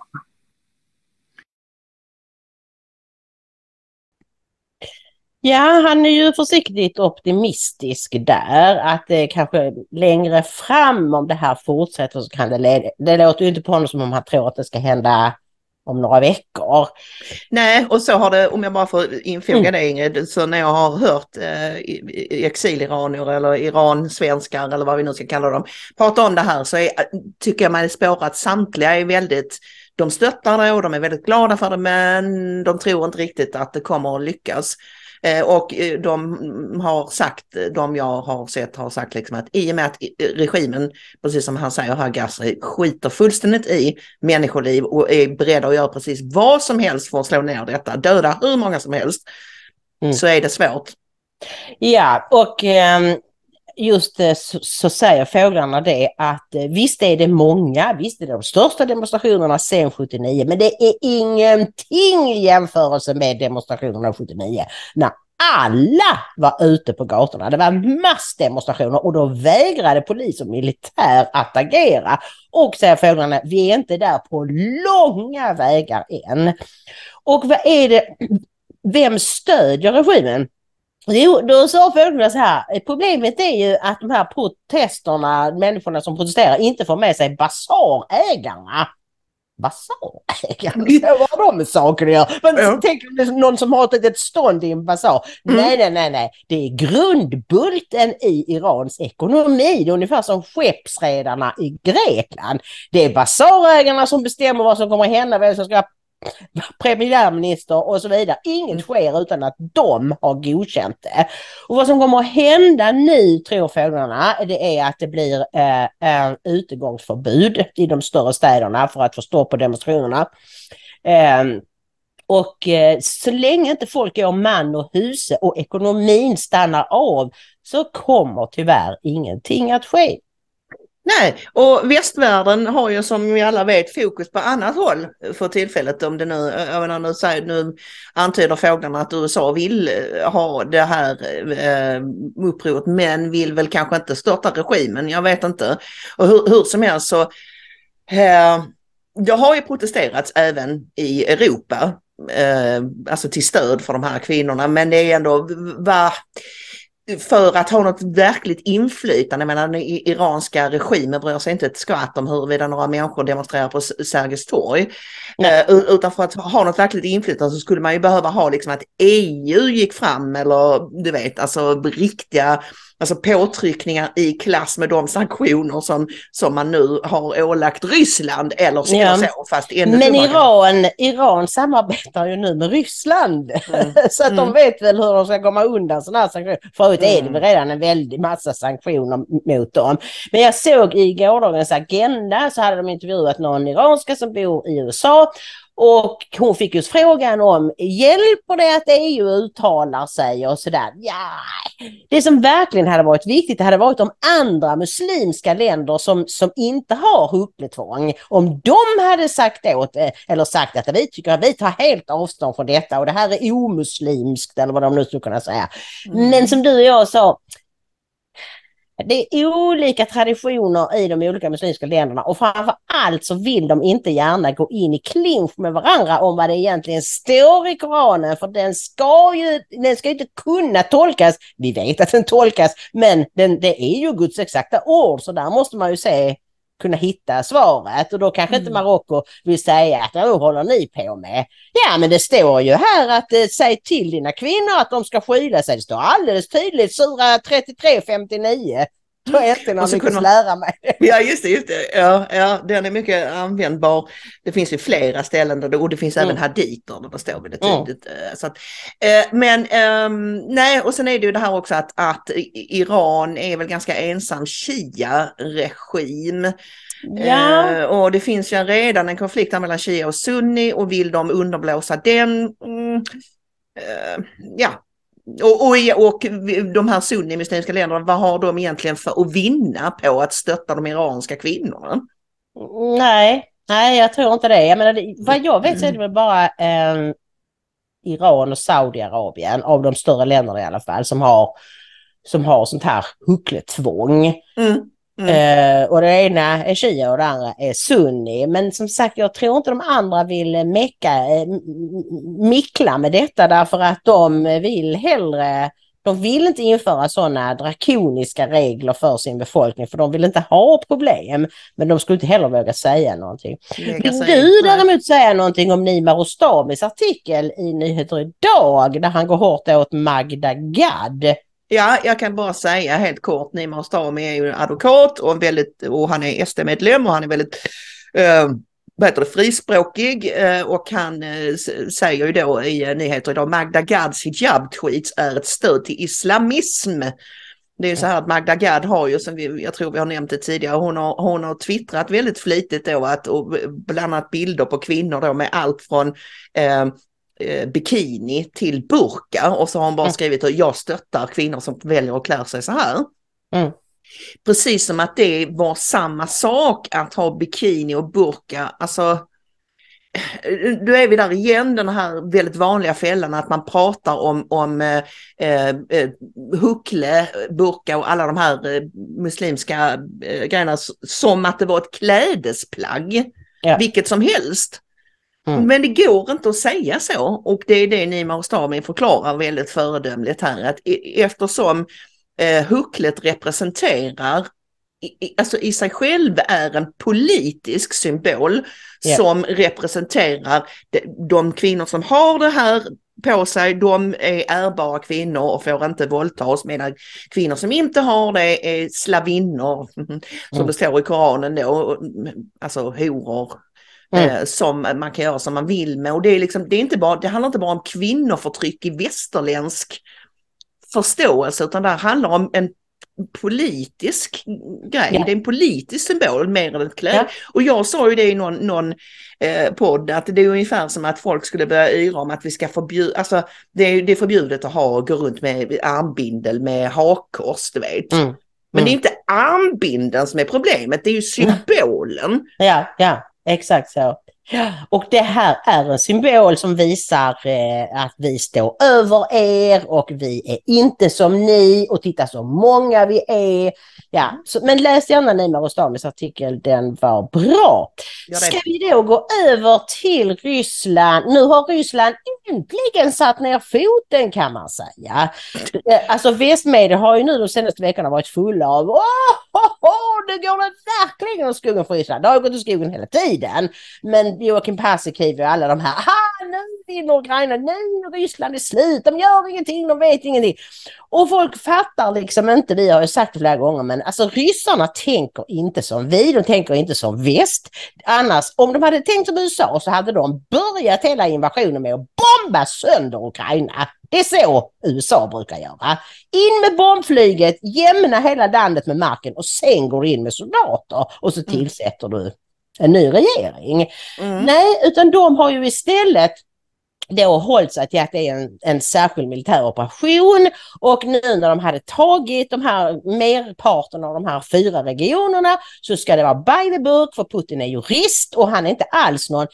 Ja, han är ju försiktigt optimistisk där att det kanske längre fram om det här fortsätter så kan det leda. Det låter ju inte på honom som om han tror att det ska hända om några veckor. Nej, och så har det, om jag bara får infoga mm. det Ingrid, så när jag har hört eh, exiliranier eller iransvenskar eller vad vi nu ska kalla dem prata om det här så är, tycker jag man spårar att samtliga är väldigt de stöttar det och de är väldigt glada för det men de tror inte riktigt att det kommer att lyckas. Eh, och eh, de har sagt, de jag har sett har sagt liksom att i och med att regimen, precis som han säger här Gasri, skiter fullständigt i människoliv och är beredda att göra precis vad som helst för att slå ner detta, döda hur många som helst, mm. så är det svårt. Ja, och um just eh, så, så, säger fåglarna det att eh, visst är det många, visst är det de största demonstrationerna sedan 79, men det är ingenting i jämförelse med demonstrationerna 79 när alla var ute på gatorna. Det var massdemonstrationer och då vägrade polis och militär att agera. Och säger fåglarna, vi är inte där på långa vägar än. Och vad är det, vem stödjer regimen? Jo, då sa fåglarna så här, problemet är ju att de här protesterna, människorna som protesterar, inte får med sig basarägarna basarägare. Vad har de med saker att göra? Men ja. tänk om någon som har ett litet stånd i en basar. Mm. Nej, nej, nej, nej. Det är grundbulten i Irans ekonomi. Det är ungefär som skeppsredarna i Grekland. Det är basarägarna som bestämmer vad som kommer att hända, vem som ska premiärminister och så vidare. Inget sker utan att de har godkänt det. Och vad som kommer att hända nu tror fåglarna det är att det blir eh, eh, utegångsförbud i de större städerna för att få stopp på demonstrationerna. Eh, och eh, så länge inte folk går man och huse och ekonomin stannar av så kommer tyvärr ingenting att ske. Nej, och västvärlden har ju som vi alla vet fokus på annat håll för tillfället. Om det nu, jag menar, nu, säger, nu antyder fåglarna att USA vill eh, ha det här eh, upproret men vill väl kanske inte störta regimen, jag vet inte. Och hur, hur som helst så eh, det har ju protesterats även i Europa, eh, alltså till stöd för de här kvinnorna, men det är ändå, va, för att ha något verkligt inflytande. Menar den iranska regimen bryr sig inte ett skvatt om huruvida några människor demonstrerar på Sergels torg. Nej. Uh, utan för att ha något verkligt inflytande så skulle man ju behöva ha liksom att EU gick fram eller du vet alltså riktiga alltså påtryckningar i klass med de sanktioner som, som man nu har ålagt Ryssland eller så. Ja. så fast Men Iran, Iran samarbetar ju nu med Ryssland. Mm. så att mm. de vet väl hur de ska komma undan sådana här sanktioner. Förut är det mm. väl redan en väldig massa sanktioner mot dem. Men jag såg i gårdagens Agenda så hade de intervjuat någon iranska som bor i USA och hon fick just frågan om hjälper det att EU uttalar sig och sådär. Ja, det som verkligen hade varit viktigt det hade varit om andra muslimska länder som, som inte har huckletvång, om de hade sagt åt, eh, eller sagt att vi tycker att vi tar helt avstånd från detta och det här är omuslimskt eller vad de nu skulle kunna säga. Mm. Men som du och jag sa, det är olika traditioner i de olika muslimska länderna och framför allt så vill de inte gärna gå in i clinch med varandra om vad det egentligen står i Koranen för den ska ju den ska inte kunna tolkas. Vi vet att den tolkas men den, det är ju Guds exakta ord så där måste man ju se kunna hitta svaret och då kanske mm. inte Marocko vill säga att vad håller ni på med? Ja men det står ju här att eh, säg till dina kvinnor att de ska skyla sig. Det står alldeles tydligt sura 3359. Inte någon lyckats man... lära mig. Ja just det, just det. Ja, ja, den är mycket användbar. Det finns ju flera ställen där det, och det finns mm. även haditer där det står väldigt mm. tydligt. Mm. Så att, eh, men um, nej, och sen är det ju det här också att, att Iran är väl ganska ensam Shia-regim. Ja. Eh, och det finns ju redan en konflikt mellan Shia och Sunni och vill de underblåsa den? Mm, ja, och, och, och de här sunnimuslimska länderna, vad har de egentligen för att vinna på att stötta de iranska kvinnorna? Nej, nej jag tror inte det. Jag menar, vad jag vet så är det väl bara eh, Iran och Saudiarabien, av de större länderna i alla fall, som har, som har sånt här huckletvång. Mm. Mm. Uh, och det ena är shia och det andra är sunni. Men som sagt, jag tror inte de andra vill mecka, uh, mickla med detta därför att de vill hellre de vill inte införa sådana drakoniska regler för sin befolkning för de vill inte ha problem. Men de skulle inte heller våga säga någonting. Vill du däremot säga någonting om Nima Rostamis artikel i Nyheter idag där han går hårt åt Magda Gad? Ja, jag kan bara säga helt kort, Nima Ostami är ju advokat och, väldigt, och han är SD-medlem och han är väldigt eh, vad heter det, frispråkig eh, och han eh, säger ju då i eh, nyheter idag Magda Gads hijab-tweets är ett stöd till islamism. Det är ju så här att Magda Gad har ju, som vi, jag tror vi har nämnt det tidigare, hon har, hon har twittrat väldigt flitigt då att, och bland annat bilder på kvinnor då med allt från eh, bikini till burka och så har hon bara mm. skrivit att jag stöttar kvinnor som väljer att klä sig så här. Mm. Precis som att det var samma sak att ha bikini och burka. Alltså, då är vi där igen, den här väldigt vanliga fällan att man pratar om, om eh, eh, huckle, burka och alla de här eh, muslimska eh, grejerna som att det var ett klädesplagg. Ja. Vilket som helst. Mm. Men det går inte att säga så och det är det Nima Ostami förklarar väldigt föredömligt här att eftersom eh, hucklet representerar i, alltså i sig själv är en politisk symbol yeah. som representerar de, de kvinnor som har det här på sig, de är ärbara kvinnor och får inte våldtas medan kvinnor som inte har det är slavinnor, som mm. det står i Koranen då, alltså horor, Mm. Eh, som man kan göra som man vill med. Och det, är liksom, det, är inte bara, det handlar inte bara om kvinnoförtryck i västerländsk förståelse utan det handlar om en politisk grej. Ja. Det är en politisk symbol mer än ett kläd. Ja. Och jag sa ju det i någon, någon eh, podd att det är ungefär som att folk skulle börja yra om att vi ska förbjuda, alltså det är, det är förbjudet att ha, gå runt med armbindel med hakkors, du vet. Mm. Men det är inte armbinden som är problemet, det är ju symbolen. Ja, ja, exakt så. Och det här är en symbol som visar eh, att vi står över er och vi är inte som ni och titta så många vi är. Ja, så, men läs gärna Nima Rostamis artikel, den var bra. Ska vi då gå över till Ryssland? Nu har Ryssland äntligen satt ner foten kan man säga. Eh, alltså västmedia har ju nu de senaste veckorna varit fulla av åh, oh, oh, nu går det verkligen åt skogen för Ryssland. Det har gått åt skogen hela tiden. Men Joakim Paasikivi och alla de här, aha, nu vinner Ukraina, nu är Ryssland är slut, de gör ingenting, de vet ingenting. Och folk fattar liksom inte, vi har ju sagt det flera gånger, men alltså ryssarna tänker inte som vi, de tänker inte som väst. Annars, om de hade tänkt som USA så hade de börjat hela invasionen med att bomba sönder Ukraina. Det är så USA brukar göra. In med bombflyget, jämna hela landet med marken och sen går in med soldater och så mm. tillsätter du en ny regering. Mm. Nej, utan de har ju istället då hållit sig till att det är en, en särskild militär operation och nu när de hade tagit de här merparten av de här fyra regionerna så ska det vara by the book för Putin är jurist och han är inte alls någon,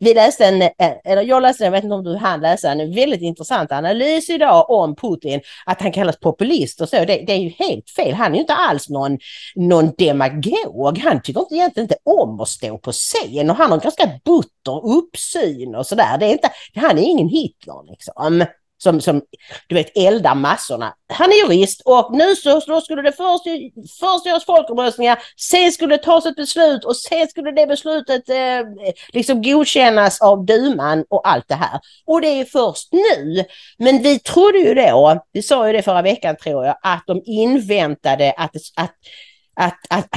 vi läste en, eller jag läste, jag vet inte om du hann läsa en väldigt intressant analys idag om Putin, att han kallas populist och så, det, det är ju helt fel, han är ju inte alls någon, någon demagog, han tycker inte, egentligen inte om att stå på scen och han har ganska butter uppsyn och sådär, det är inte, han han är ingen Hitler liksom. Som, som du vet eldar massorna. Han är jurist och nu så, så skulle det först, först göras folkomröstningar, sen skulle det tas ett beslut och sen skulle det beslutet eh, liksom godkännas av duman och allt det här. Och det är först nu. Men vi trodde ju då, vi sa ju det förra veckan tror jag, att de inväntade att, att, att, att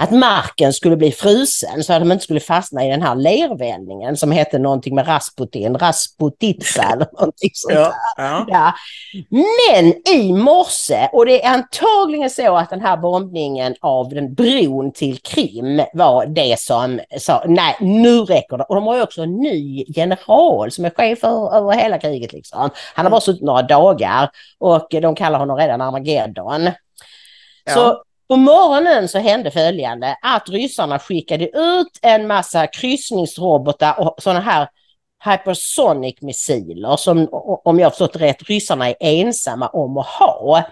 att marken skulle bli frusen så att de inte skulle fastna i den här lervällningen som hette någonting med Rasputin, Rasputitsa eller någonting sånt ja, ja. ja. Men i morse, och det är antagligen så att den här bombningen av den bron till Krim var det som sa nej nu räcker det. Och de har också en ny general som är chef för, över hela kriget. Liksom. Han har bara suttit några dagar och de kallar honom redan Armageddon. Ja. Så på morgonen så hände följande att ryssarna skickade ut en massa kryssningsrobotar och sådana här hypersonic missiler som om jag förstått rätt ryssarna är ensamma om att ha.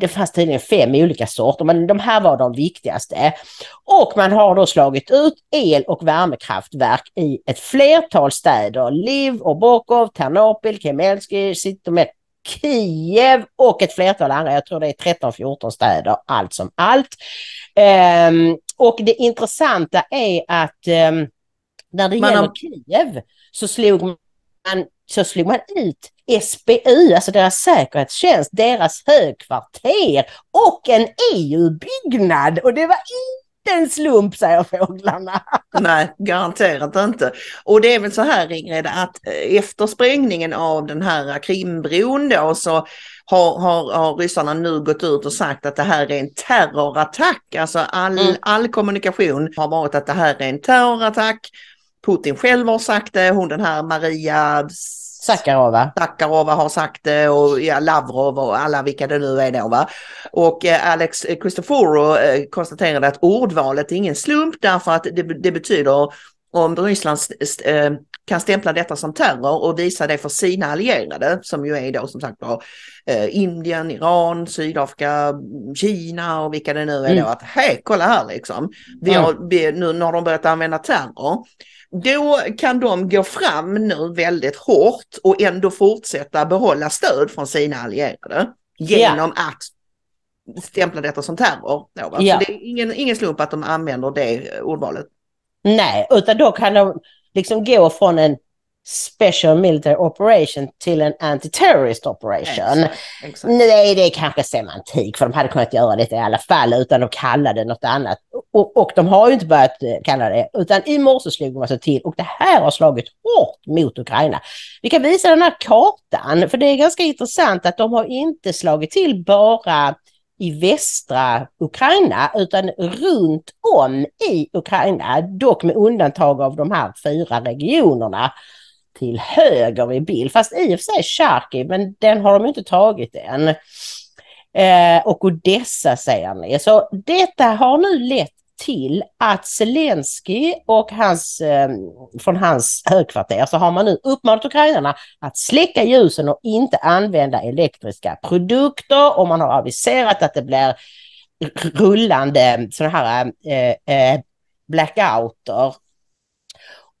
Det fanns tydligen fem olika sorter men de här var de viktigaste. Och man har då slagit ut el och värmekraftverk i ett flertal städer. Liv, Obokov, Ternopil, Kemelski, Sitomet Kiev och ett flertal andra, jag tror det är 13-14 städer allt som allt. Um, och det intressanta är att um, när det man gäller har... Kiev så slog man så slog man ut SBU, alltså deras säkerhetstjänst, deras högkvarter och en EU-byggnad. Och det var inte en slump säger fåglarna. Nej, garanterat inte. Och det är väl så här Ingrid att eh, efter sprängningen av den här Krimbron då så har, har, har ryssarna nu gått ut och sagt att det här är en terrorattack. Alltså all, mm. all kommunikation har varit att det här är en terrorattack. Putin själv har sagt det, hon den här Maria Sakarova. Sakarova har sagt det och ja, Lavrov och alla vilka det nu är då. Va? Och eh, Alex Christoforou eh, konstaterade att ordvalet är ingen slump därför att det, det betyder om Ryssland eh, kan stämpla detta som terror och visa det för sina allierade som ju är då som sagt var eh, Indien, Iran, Sydafrika, Kina och vilka det nu är mm. då att hej kolla här liksom. Vi har, vi, nu har de börjat använda terror då kan de gå fram nu väldigt hårt och ändå fortsätta behålla stöd från sina allierade genom ja. att stämpla detta som terror. Då, ja. Så det är ingen, ingen slump att de använder det ordvalet. Nej, utan då kan de liksom gå från en Special Military Operation till en Anti-Terrorist Operation. Exakt, exakt. Nej, det är kanske semantik, för de hade kunnat göra det i alla fall utan att kalla det något annat. Och, och de har ju inte börjat eh, kalla det, utan i morse slog de alltså till och det här har slagit hårt mot Ukraina. Vi kan visa den här kartan, för det är ganska intressant att de har inte slagit till bara i västra Ukraina utan runt om i Ukraina, dock med undantag av de här fyra regionerna till höger i bild, fast i och för sig Charkiv, men den har de inte tagit än. Eh, och Odessa säger ni. Så detta har nu lett till att Zelensky och hans, eh, från hans högkvarter så har man nu uppmanat ukrainarna att släcka ljusen och inte använda elektriska produkter och man har aviserat att det blir rullande sådana här eh, eh, blackouter.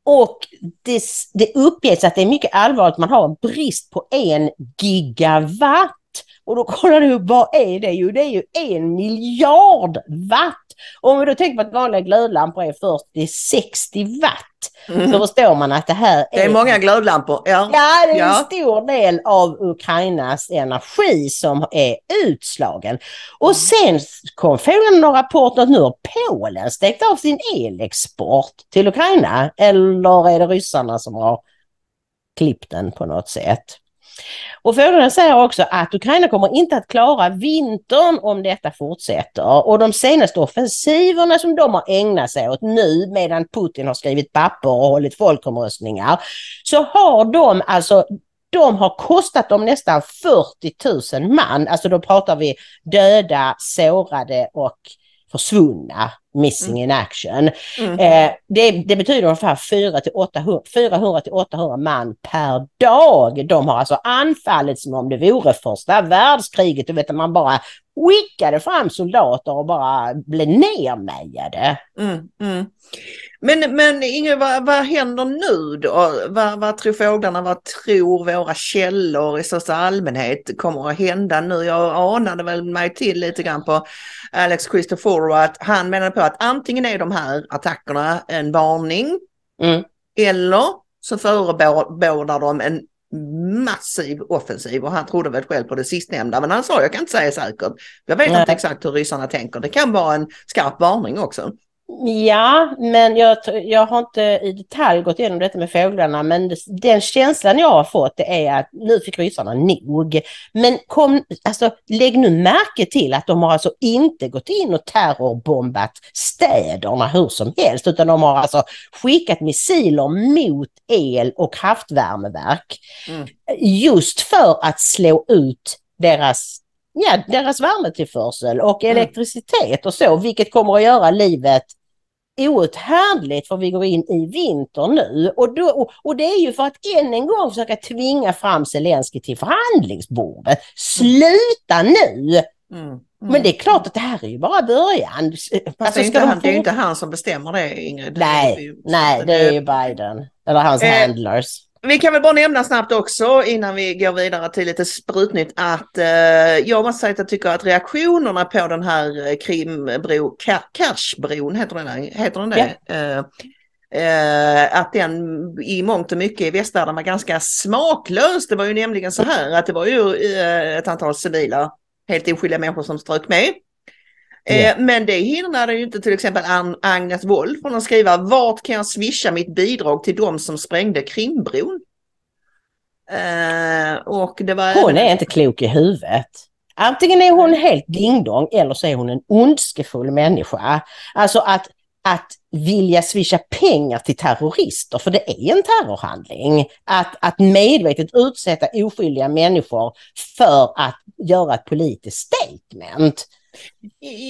Och det, det uppges att det är mycket allvarligt, man har en brist på en gigawatt och då kollar du vad är det? Jo, det är ju en miljard watt. Och om vi då tänker på att vanliga glödlampor är 40-60 watt. Mm. Så förstår man att det här är... Det är många glödlampor. Ja, ja det är ja. en stor del av Ukrainas energi som är utslagen. Och mm. sen kom förra någon rapport att nu har Polen stängt av sin elexport till Ukraina. Eller är det ryssarna som har klippt den på något sätt? Och fåglarna säger också att Ukraina kommer inte att klara vintern om detta fortsätter. Och de senaste offensiverna som de har ägnat sig åt nu medan Putin har skrivit papper och hållit folkomröstningar så har de alltså de har kostat dem nästan 40 000 man, alltså då pratar vi döda, sårade och försvunna, missing mm. in action. Mm. Eh, det, det, betyder ungefär 400 till 800 man per dag. De har alltså anfallit som om det vore första världskriget. Du vet att man bara skickade fram soldater och bara blev nermejade. Mm, mm. Men, men Ingrid, vad, vad händer nu då? Vad, vad tror fåglarna, vad tror våra källor i största allmänhet kommer att hända nu? Jag anade väl mig till lite grann på Alex Christoforo att han menade på att antingen är de här attackerna en varning mm. eller så förebådar de en massiv offensiv och han trodde väl själv på det sistnämnda men han sa jag kan inte säga säkert. Jag vet Nej. inte exakt hur ryssarna tänker. Det kan vara en skarp varning också. Ja, men jag, jag har inte i detalj gått igenom detta med fåglarna, men den känslan jag har fått det är att nu fick ryssarna nog. Men kom, alltså, lägg nu märke till att de har alltså inte gått in och terrorbombat städerna hur som helst, utan de har alltså skickat missiler mot el och kraftvärmeverk. Mm. Just för att slå ut deras ja, deras värmetillförsel och mm. elektricitet och så, vilket kommer att göra livet outhärdligt för vi går in i vinter nu. Och, då, och, och, det är ju för att än en gång försöka tvinga fram Zelensky till förhandlingsbordet. Sluta nu! Mm. Mm. Men det är klart att det här är ju bara början. Fast alltså, det, är de han, det är inte han som bestämmer det Ingrid. Nej, det är ju, nej det är ju Biden. Eller hans eh, handlers. Vi kan väl bara nämna snabbt också innan vi går vidare till lite sprutnytt att eh, jag måste säga att jag tycker att reaktionerna på den här eh, Krimbro, Kerchbron, heter den, heter den det? Eh, eh, att den i mångt och mycket i västvärlden var ganska smaklös. Det var ju nämligen så här att det var ju eh, ett antal civila, helt oskyldiga människor som strök med. Eh, men det hindrade ju inte till exempel Agnes Wold från att skriva vart kan jag swisha mitt bidrag till de som sprängde Krimbron? Eh, och det var... Hon är inte klok i huvudet. Antingen är hon helt dingdong eller så är hon en ondskefull människa. Alltså att, att vilja swisha pengar till terrorister, för det är en terrorhandling. Att, att medvetet utsätta oskyldiga människor för att göra ett politiskt statement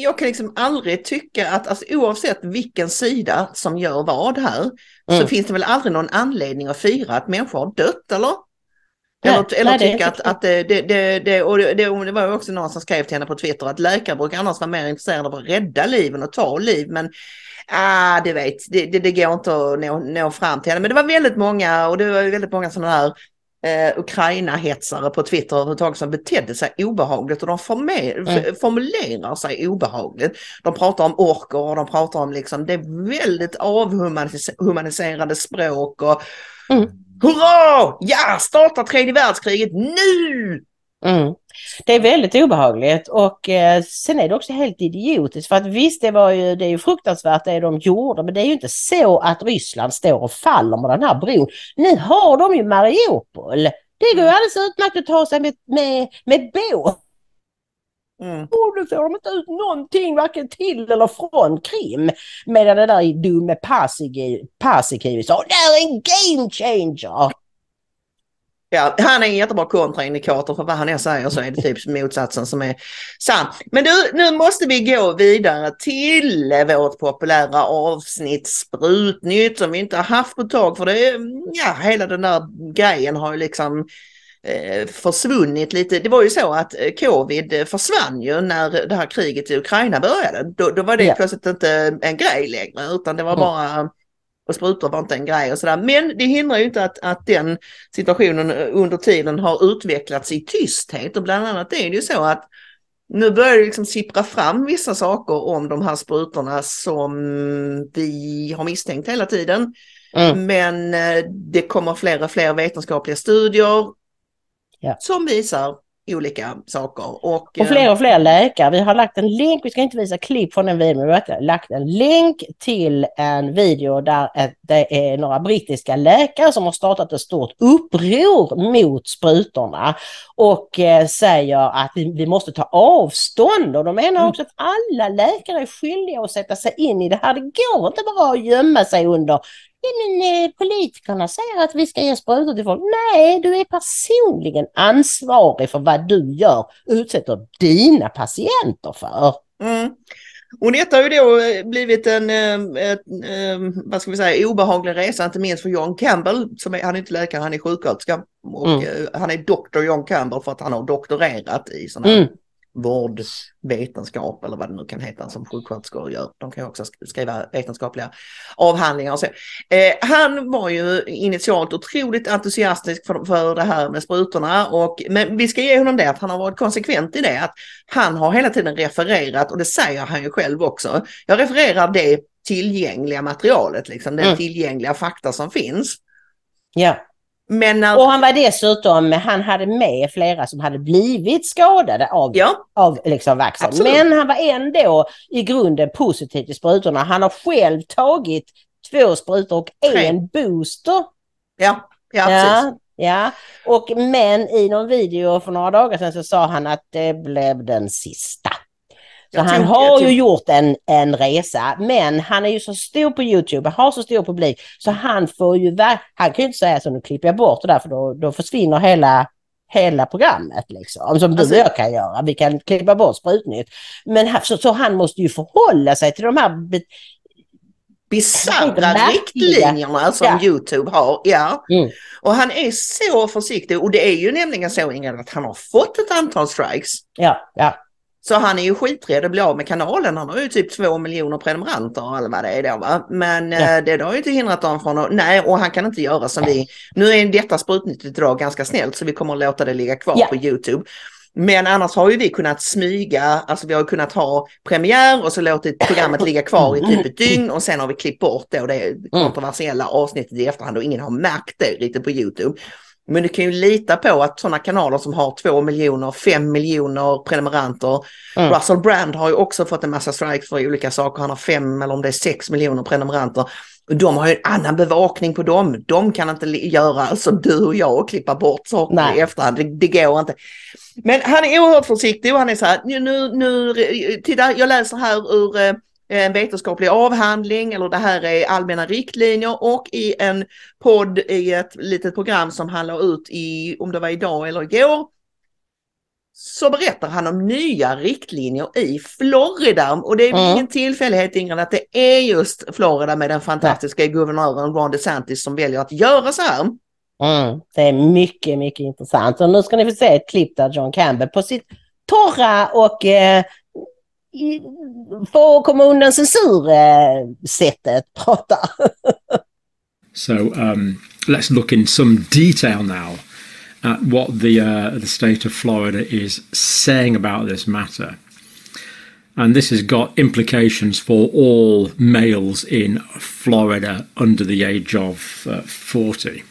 jag kan liksom aldrig tycka att alltså, oavsett vilken sida som gör vad här mm. så finns det väl aldrig någon anledning att fira att människor har dött eller? Nej, eller nej, tycka att, att det, det, det, det, och det, det var också någon som skrev till henne på Twitter att läkare brukar annars vara mer intresserade av att rädda liven och ta liv. Men ah, det vet, det, det, det går inte att nå, nå fram till henne. Men det var väldigt många och det var väldigt många sådana här eh, Ukraina-hetsare på Twitter överhuvudtaget som betedde sig obehagligt och de mm. formulerar sig obehagligt. De pratar om orker och de pratar om liksom, det är väldigt avhumaniserade språk och mm. Hurra! Ja, starta tredje världskriget nu! Mm. Det är väldigt obehagligt och eh, sen är det också helt idiotiskt för att visst det var ju, det är ju fruktansvärt det de gjorde men det är ju inte så att Ryssland står och faller med den här bron. Nu har de ju Mariupol. Det går ju alldeles utmärkt att ta sig med, med, med båt. Mm. Och då får de inte ut någonting varken till eller från Krim. Medan det där dumme Paasikivi sa det är en game changer. Ja, han är en jättebra kontraindikator för vad han än säger så är det typ motsatsen som är sant. Men du, nu måste vi gå vidare till vårt populära avsnitt Sprutnytt som vi inte har haft på ett tag för det, ja, hela den där grejen har ju liksom försvunnit lite. Det var ju så att eh, covid försvann ju när det här kriget i Ukraina började. Då, då var det ja. plötsligt inte en grej längre utan det var bara och sprutor var inte en grej och sådär. Men det hindrar ju inte att, att den situationen under tiden har utvecklats i tysthet och bland annat är det ju så att nu börjar det liksom sippra fram vissa saker om de här sprutorna som vi har misstänkt hela tiden. Mm. Men eh, det kommer fler och fler vetenskapliga studier ja. som visar olika saker. Och, och fler och fler läkare. Vi har lagt en länk, vi ska inte visa klipp från den videon, men vi har lagt en länk till en video där det är några brittiska läkare som har startat ett stort uppror mot sprutorna och eh, säger att vi, måste ta avstånd och de menar mm. också att alla läkare är skyldiga att sätta sig in i det här. Det går inte bara att gömma sig under men, eh, politikerna säger att vi ska ge sprutor till folk. Nej, du är personligen ansvarig för vad du gör, utsätter dina patienter för. Mm. Och detta har ju då eh, blivit en, eh, ett, vad ska vi säga, obehaglig resa, inte minst för John Campbell, som är, han är inte läkare, han är sjuksköterska. Och mm. han är doktor John Campbell för att han har doktorerat i sådana här mm vårdvetenskap eller vad det nu kan heta som sjuksköterskor gör. De kan också skriva vetenskapliga avhandlingar och så. Eh, han var ju initialt otroligt entusiastisk för, för det här med sprutorna och men vi ska ge honom det att han har varit konsekvent i det att han har hela tiden refererat och det säger han ju själv också. Jag refererar det tillgängliga materialet, liksom den mm. tillgängliga fakta som finns. Ja. Men Och han var dessutom, han hade med flera som hade blivit skadade av, ja. av liksom vaccin. Men han var ändå i grunden positiv till sprutorna. Han har själv tagit två sprutor och Tre. en booster. Ja, ja, ja Ja, och men i någon video för några dagar sedan så sa han att det blev den sista. Så jag han har ju gjort en, en resa, men han är ju så stor på Youtube, har så stor publik, så han får ju, han kan ju inte säga så nu klipper jag bort det där för då, då försvinner hela hela programmet liksom, som du och jag kan göra. Vi kan klippa bort sprutnytt. Men så, så han måste ju förhålla sig till de här bisarra riktlinjerna som ja. Youtube har. Ja. Mm. Och han är så försiktig och det är ju nämligen så Ingrid att han har fått ett antal strikes. Ja, ja. Så han är ju skiträdd att bli av med kanalen. Han har ju typ två miljoner prenumeranter eller vad det är då. Va? Men ja. eh, det har ju inte hindrat honom från att, nej och han kan inte göra som vi. Nu är detta sprutnytt idag ganska snällt så vi kommer att låta det ligga kvar ja. på Youtube. Men annars har ju vi kunnat smyga, alltså vi har kunnat ha premiär och så låtit programmet ligga kvar i typ ett dygn och sen har vi klippt bort då det mm. kontroversiella avsnittet i efterhand och ingen har märkt det riktigt på Youtube. Men du kan ju lita på att sådana kanaler som har 2 miljoner, 5 miljoner prenumeranter. Mm. Russell Brand har ju också fått en massa strikes för olika saker. Han har 5 eller om det är 6 miljoner prenumeranter. De har ju en annan bevakning på dem. De kan inte göra som du och jag och klippa bort saker Nej. i efterhand. Det, det går inte. Men han är oerhört försiktig och han är så här, nu, nu, titta, jag läser här ur eh, en vetenskaplig avhandling eller det här är allmänna riktlinjer och i en podd i ett litet program som han la ut i, om det var idag eller igår, så berättar han om nya riktlinjer i Florida. Och det är mm. ingen tillfällighet Ingrid att det är just Florida med den fantastiska guvernören Ron DeSantis som väljer att göra så här. Mm. Det är mycket, mycket intressant. Och nu ska ni få se ett klipp där John Campbell på sitt torra och eh, so um, let's look in some detail now at what the, uh, the state of Florida is saying about this matter. And this has got implications for all males in Florida under the age of uh, 40.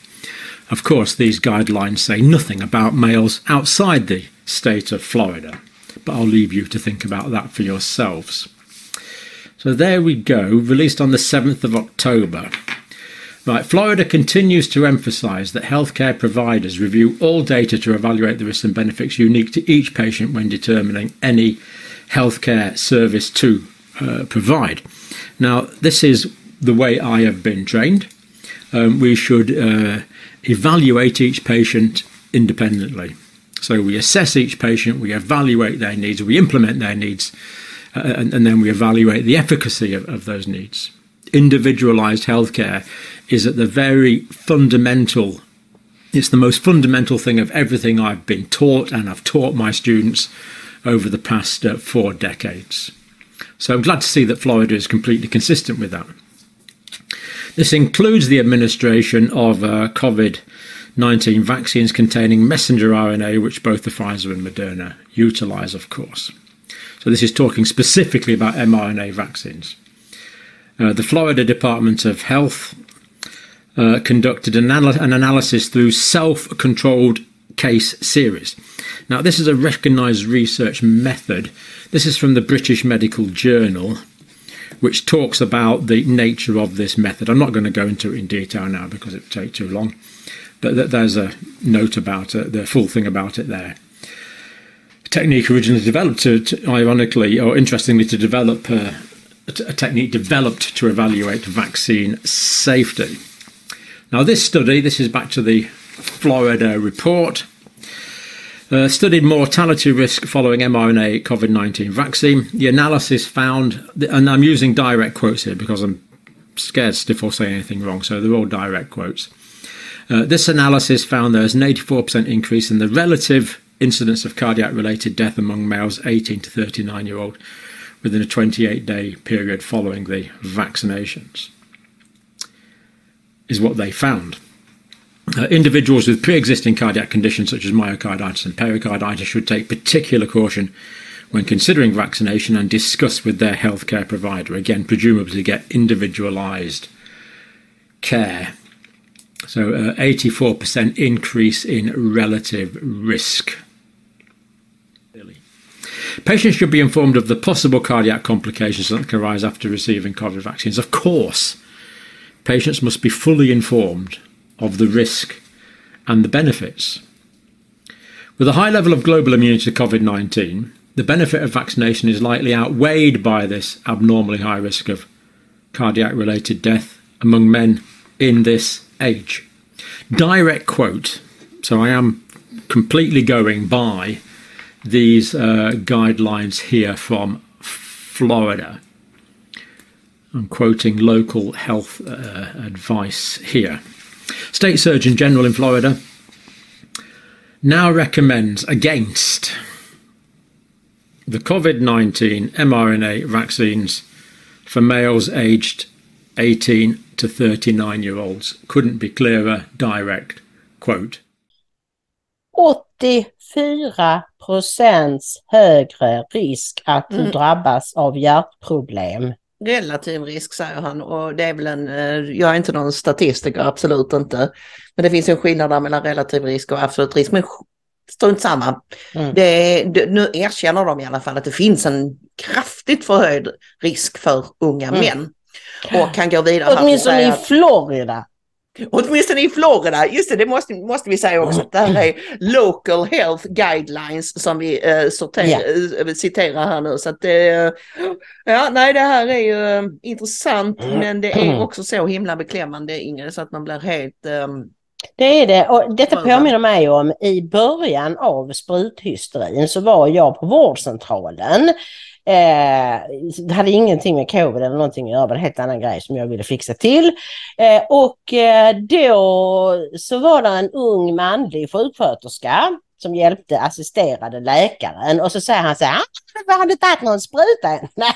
Of course, these guidelines say nothing about males outside the state of Florida but I'll leave you to think about that for yourselves. So there we go, released on the 7th of October. Right, Florida continues to emphasise that healthcare providers review all data to evaluate the risks and benefits unique to each patient when determining any healthcare service to uh, provide. Now, this is the way I have been trained. Um, we should uh, evaluate each patient independently. So we assess each patient, we evaluate their needs, we implement their needs, uh, and, and, then we evaluate the efficacy of, of those needs. Individualized healthcare is at the very fundamental, it's the most fundamental thing of everything I've been taught and I've taught my students over the past uh, four decades. So I'm glad to see that Florida is completely consistent with that. This includes the administration of uh, COVID 19 vaccines containing messenger RNA, which both the Pfizer and Moderna utilize, of course. So, this is talking specifically about mRNA vaccines. Uh, the Florida Department of Health uh, conducted an, anal- an analysis through self controlled case series. Now, this is a recognised research method. This is from the British Medical Journal, which talks about the nature of this method. I'm not going to go into it in detail now because it would take too long, there's a note about it, the full thing about it there. Technique originally developed to, to ironically or interestingly, to develop uh, a technique developed to evaluate vaccine safety. Now, this study, this is back to the Florida report, uh, studied mortality risk following mRNA COVID 19 vaccine. The analysis found, and I'm using direct quotes here because I'm scared stiff or say anything wrong, so they're all direct quotes. Uh, this analysis found there was an 84% increase in the relative incidence of cardiac related death among males 18 to 39 year old within a 28 day period following the vaccinations, is what they found. Uh, individuals with pre existing cardiac conditions such as myocarditis and pericarditis should take particular caution when considering vaccination and discuss with their healthcare provider, again, presumably to get individualised care. So, uh, 84% increase in relative risk. Patients should be informed of the possible cardiac complications that can arise after receiving COVID vaccines. Of course, patients must be fully informed of the risk and the benefits. With a high level of global immunity to COVID 19, the benefit of vaccination is likely outweighed by this abnormally high risk of cardiac related death among men in this age. Direct quote, so I am completely going by these uh, guidelines here from Florida. I'm quoting local health uh, advice here. State Surgeon General in Florida now recommends against the COVID 19 mRNA vaccines for males aged 18 to 39 year olds. Couldn't be clearer, direct quote. 84 procents högre risk att du mm. drabbas av hjärtproblem. Relativ risk säger han och det är väl en, eh, jag är inte någon statistiker, absolut inte. Men det finns en skillnad där mellan relativ risk och absolut risk. Men strunt samma. Mm. Det, det, nu erkänner de i alla fall att det finns en kraftigt förhöjd risk för unga mm. män. Och kan gå vidare. Åtminstone i Florida. Åtminstone i Florida, just det, det måste, måste vi säga också. Det här är local health guidelines som vi eh, sorter, yeah. citerar här nu. Så att det, ja, nej, det här är ju uh, intressant, mm. men det är också så himla beklämmande, Ingrid, så att man blir helt um, det är det och detta påminner mig om i början av spruthysterin så var jag på vårdcentralen Eh, det hade ingenting med covid eller någonting att göra, det var en helt annan grej som jag ville fixa till. Eh, och eh, då så var det en ung manlig sjuksköterska som hjälpte assisterade läkaren och så säger han så här, ah, har du tagit någon spruta Nej,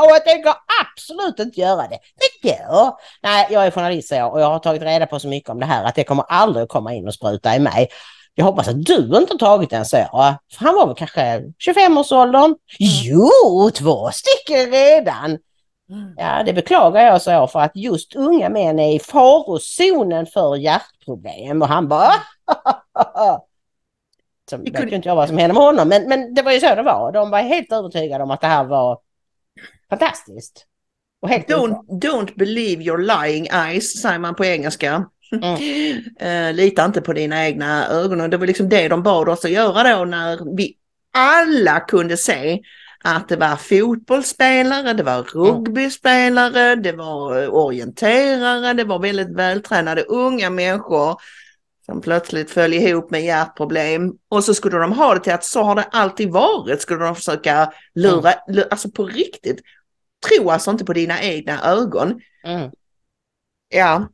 och jag tänker absolut inte göra det. Det går. Nej, jag är journalist jag, och jag har tagit reda på så mycket om det här att det kommer aldrig att komma in och spruta i mig. Jag hoppas att du inte tagit den, så jag. För han var väl kanske 25-årsåldern. Jo, två stycken redan. Ja, det beklagar jag, så jag, för att just unga män är i farozonen för hjärtproblem. Och han bara... så vet kunde... inte jag vad som hände med honom, men, men det var ju så det var. De var helt övertygade om att det här var fantastiskt. don't, don't believe your lying eyes, säger man på engelska. Mm. uh, lita inte på dina egna ögon. Och det var liksom det de bad oss att göra då när vi alla kunde se att det var fotbollsspelare, det var rugbyspelare, det var orienterare, det var väldigt vältränade unga människor som plötsligt föll ihop med hjärtproblem. Och så skulle de ha det till att så har det alltid varit, skulle de försöka lura, lura alltså på riktigt. Tro alltså inte på dina egna ögon. Mm. Ja.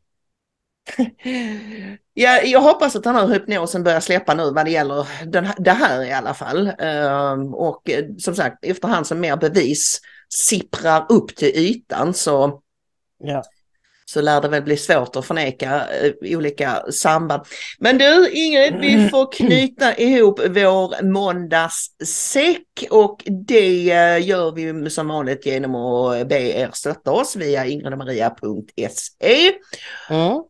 ja, jag hoppas att den här hypnosen börjar släppa nu vad det gäller den, det här i alla fall. Ehm, och eh, som sagt, efterhand som mer bevis sipprar upp till ytan så Ja. så lär det väl bli svårt att förneka eh, olika samband. Men du Ingrid, vi får knyta ihop vår måndagssäck och det eh, gör vi som vanligt genom att be er stötta oss via ingridmaria.se. Mm.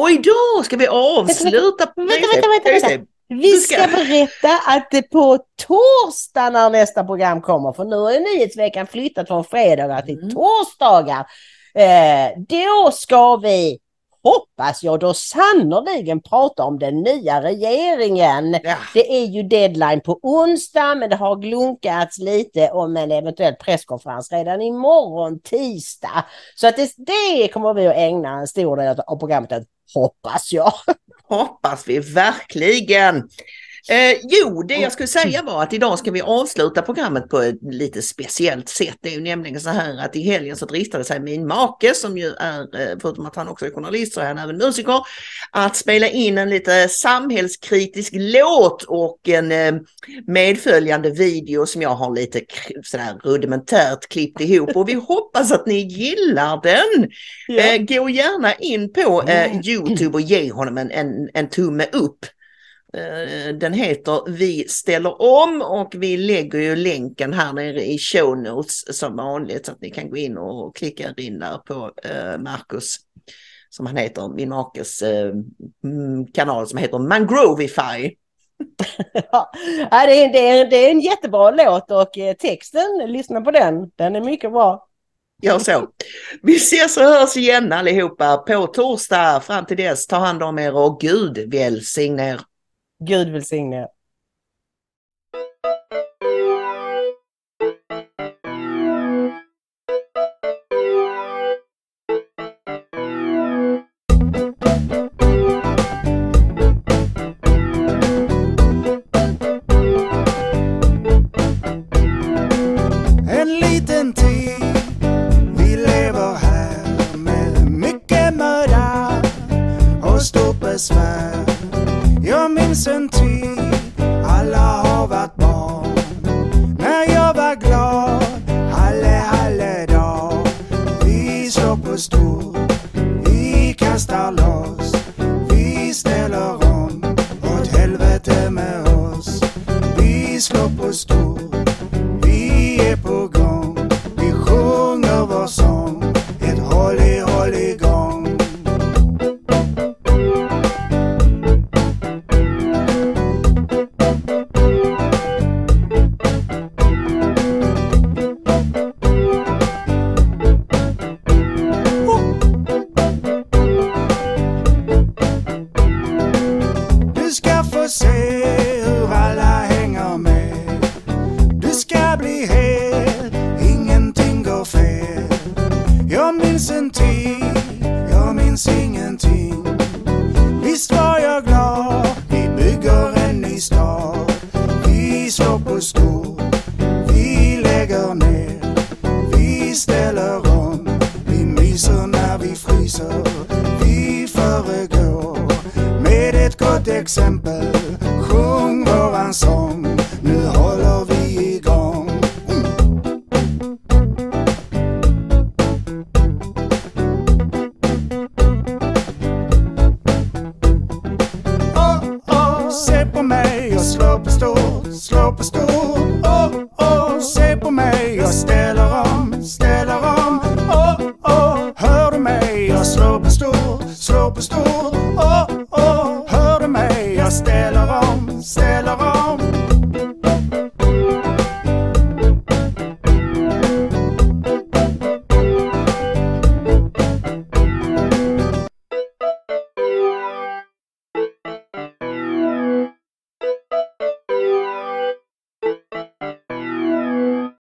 Och idag ska vi avsluta... Vänta, vänta, vänta, vänta. Vi ska berätta att det på torsdag när nästa program kommer, för nu har ju nyhetsveckan flyttat från fredagar till Mm. torsdagar. Eh, då ska vi, hoppas jag, då sannoliken prata om den nya regeringen. Ja. Det är ju deadline på onsdag, men det har glunkats lite om en eventuell presskonferens redan imorgon tisdag. Så att det, det kommer vi att ägna en stor del av programmet åt, hoppas jag. Hoppas vi verkligen. Eh, jo, det jag skulle säga var att idag ska vi avsluta programmet på ett lite speciellt sätt. Det är ju nämligen så här att i helgen så dristade sig min make, som ju är, eh, förutom att han också är journalist, så är han även musiker, att spela in en lite samhällskritisk låt och en eh, medföljande video som jag har lite sådär rudimentärt klippt ihop och vi hoppas att ni gillar den. Eh, gå gärna in på eh, Youtube och ge honom en, en, en tumme upp. Eh, den heter Vi ställer om och vi lägger ju länken här nere i show notes som vanligt så att ni kan gå in och klicka er in där på eh, Marcus som han heter, min makes eh, mm, kanal som heter Mangrovify. Ja, det, är, det, är, det är en jättebra låt och texten, lyssna på den, den är mycket bra. Gör så. Vi ses och hörs igen allihopa på torsdag. Fram till dess, ta hand om er och Gud välsigne er. Gud välsigne er.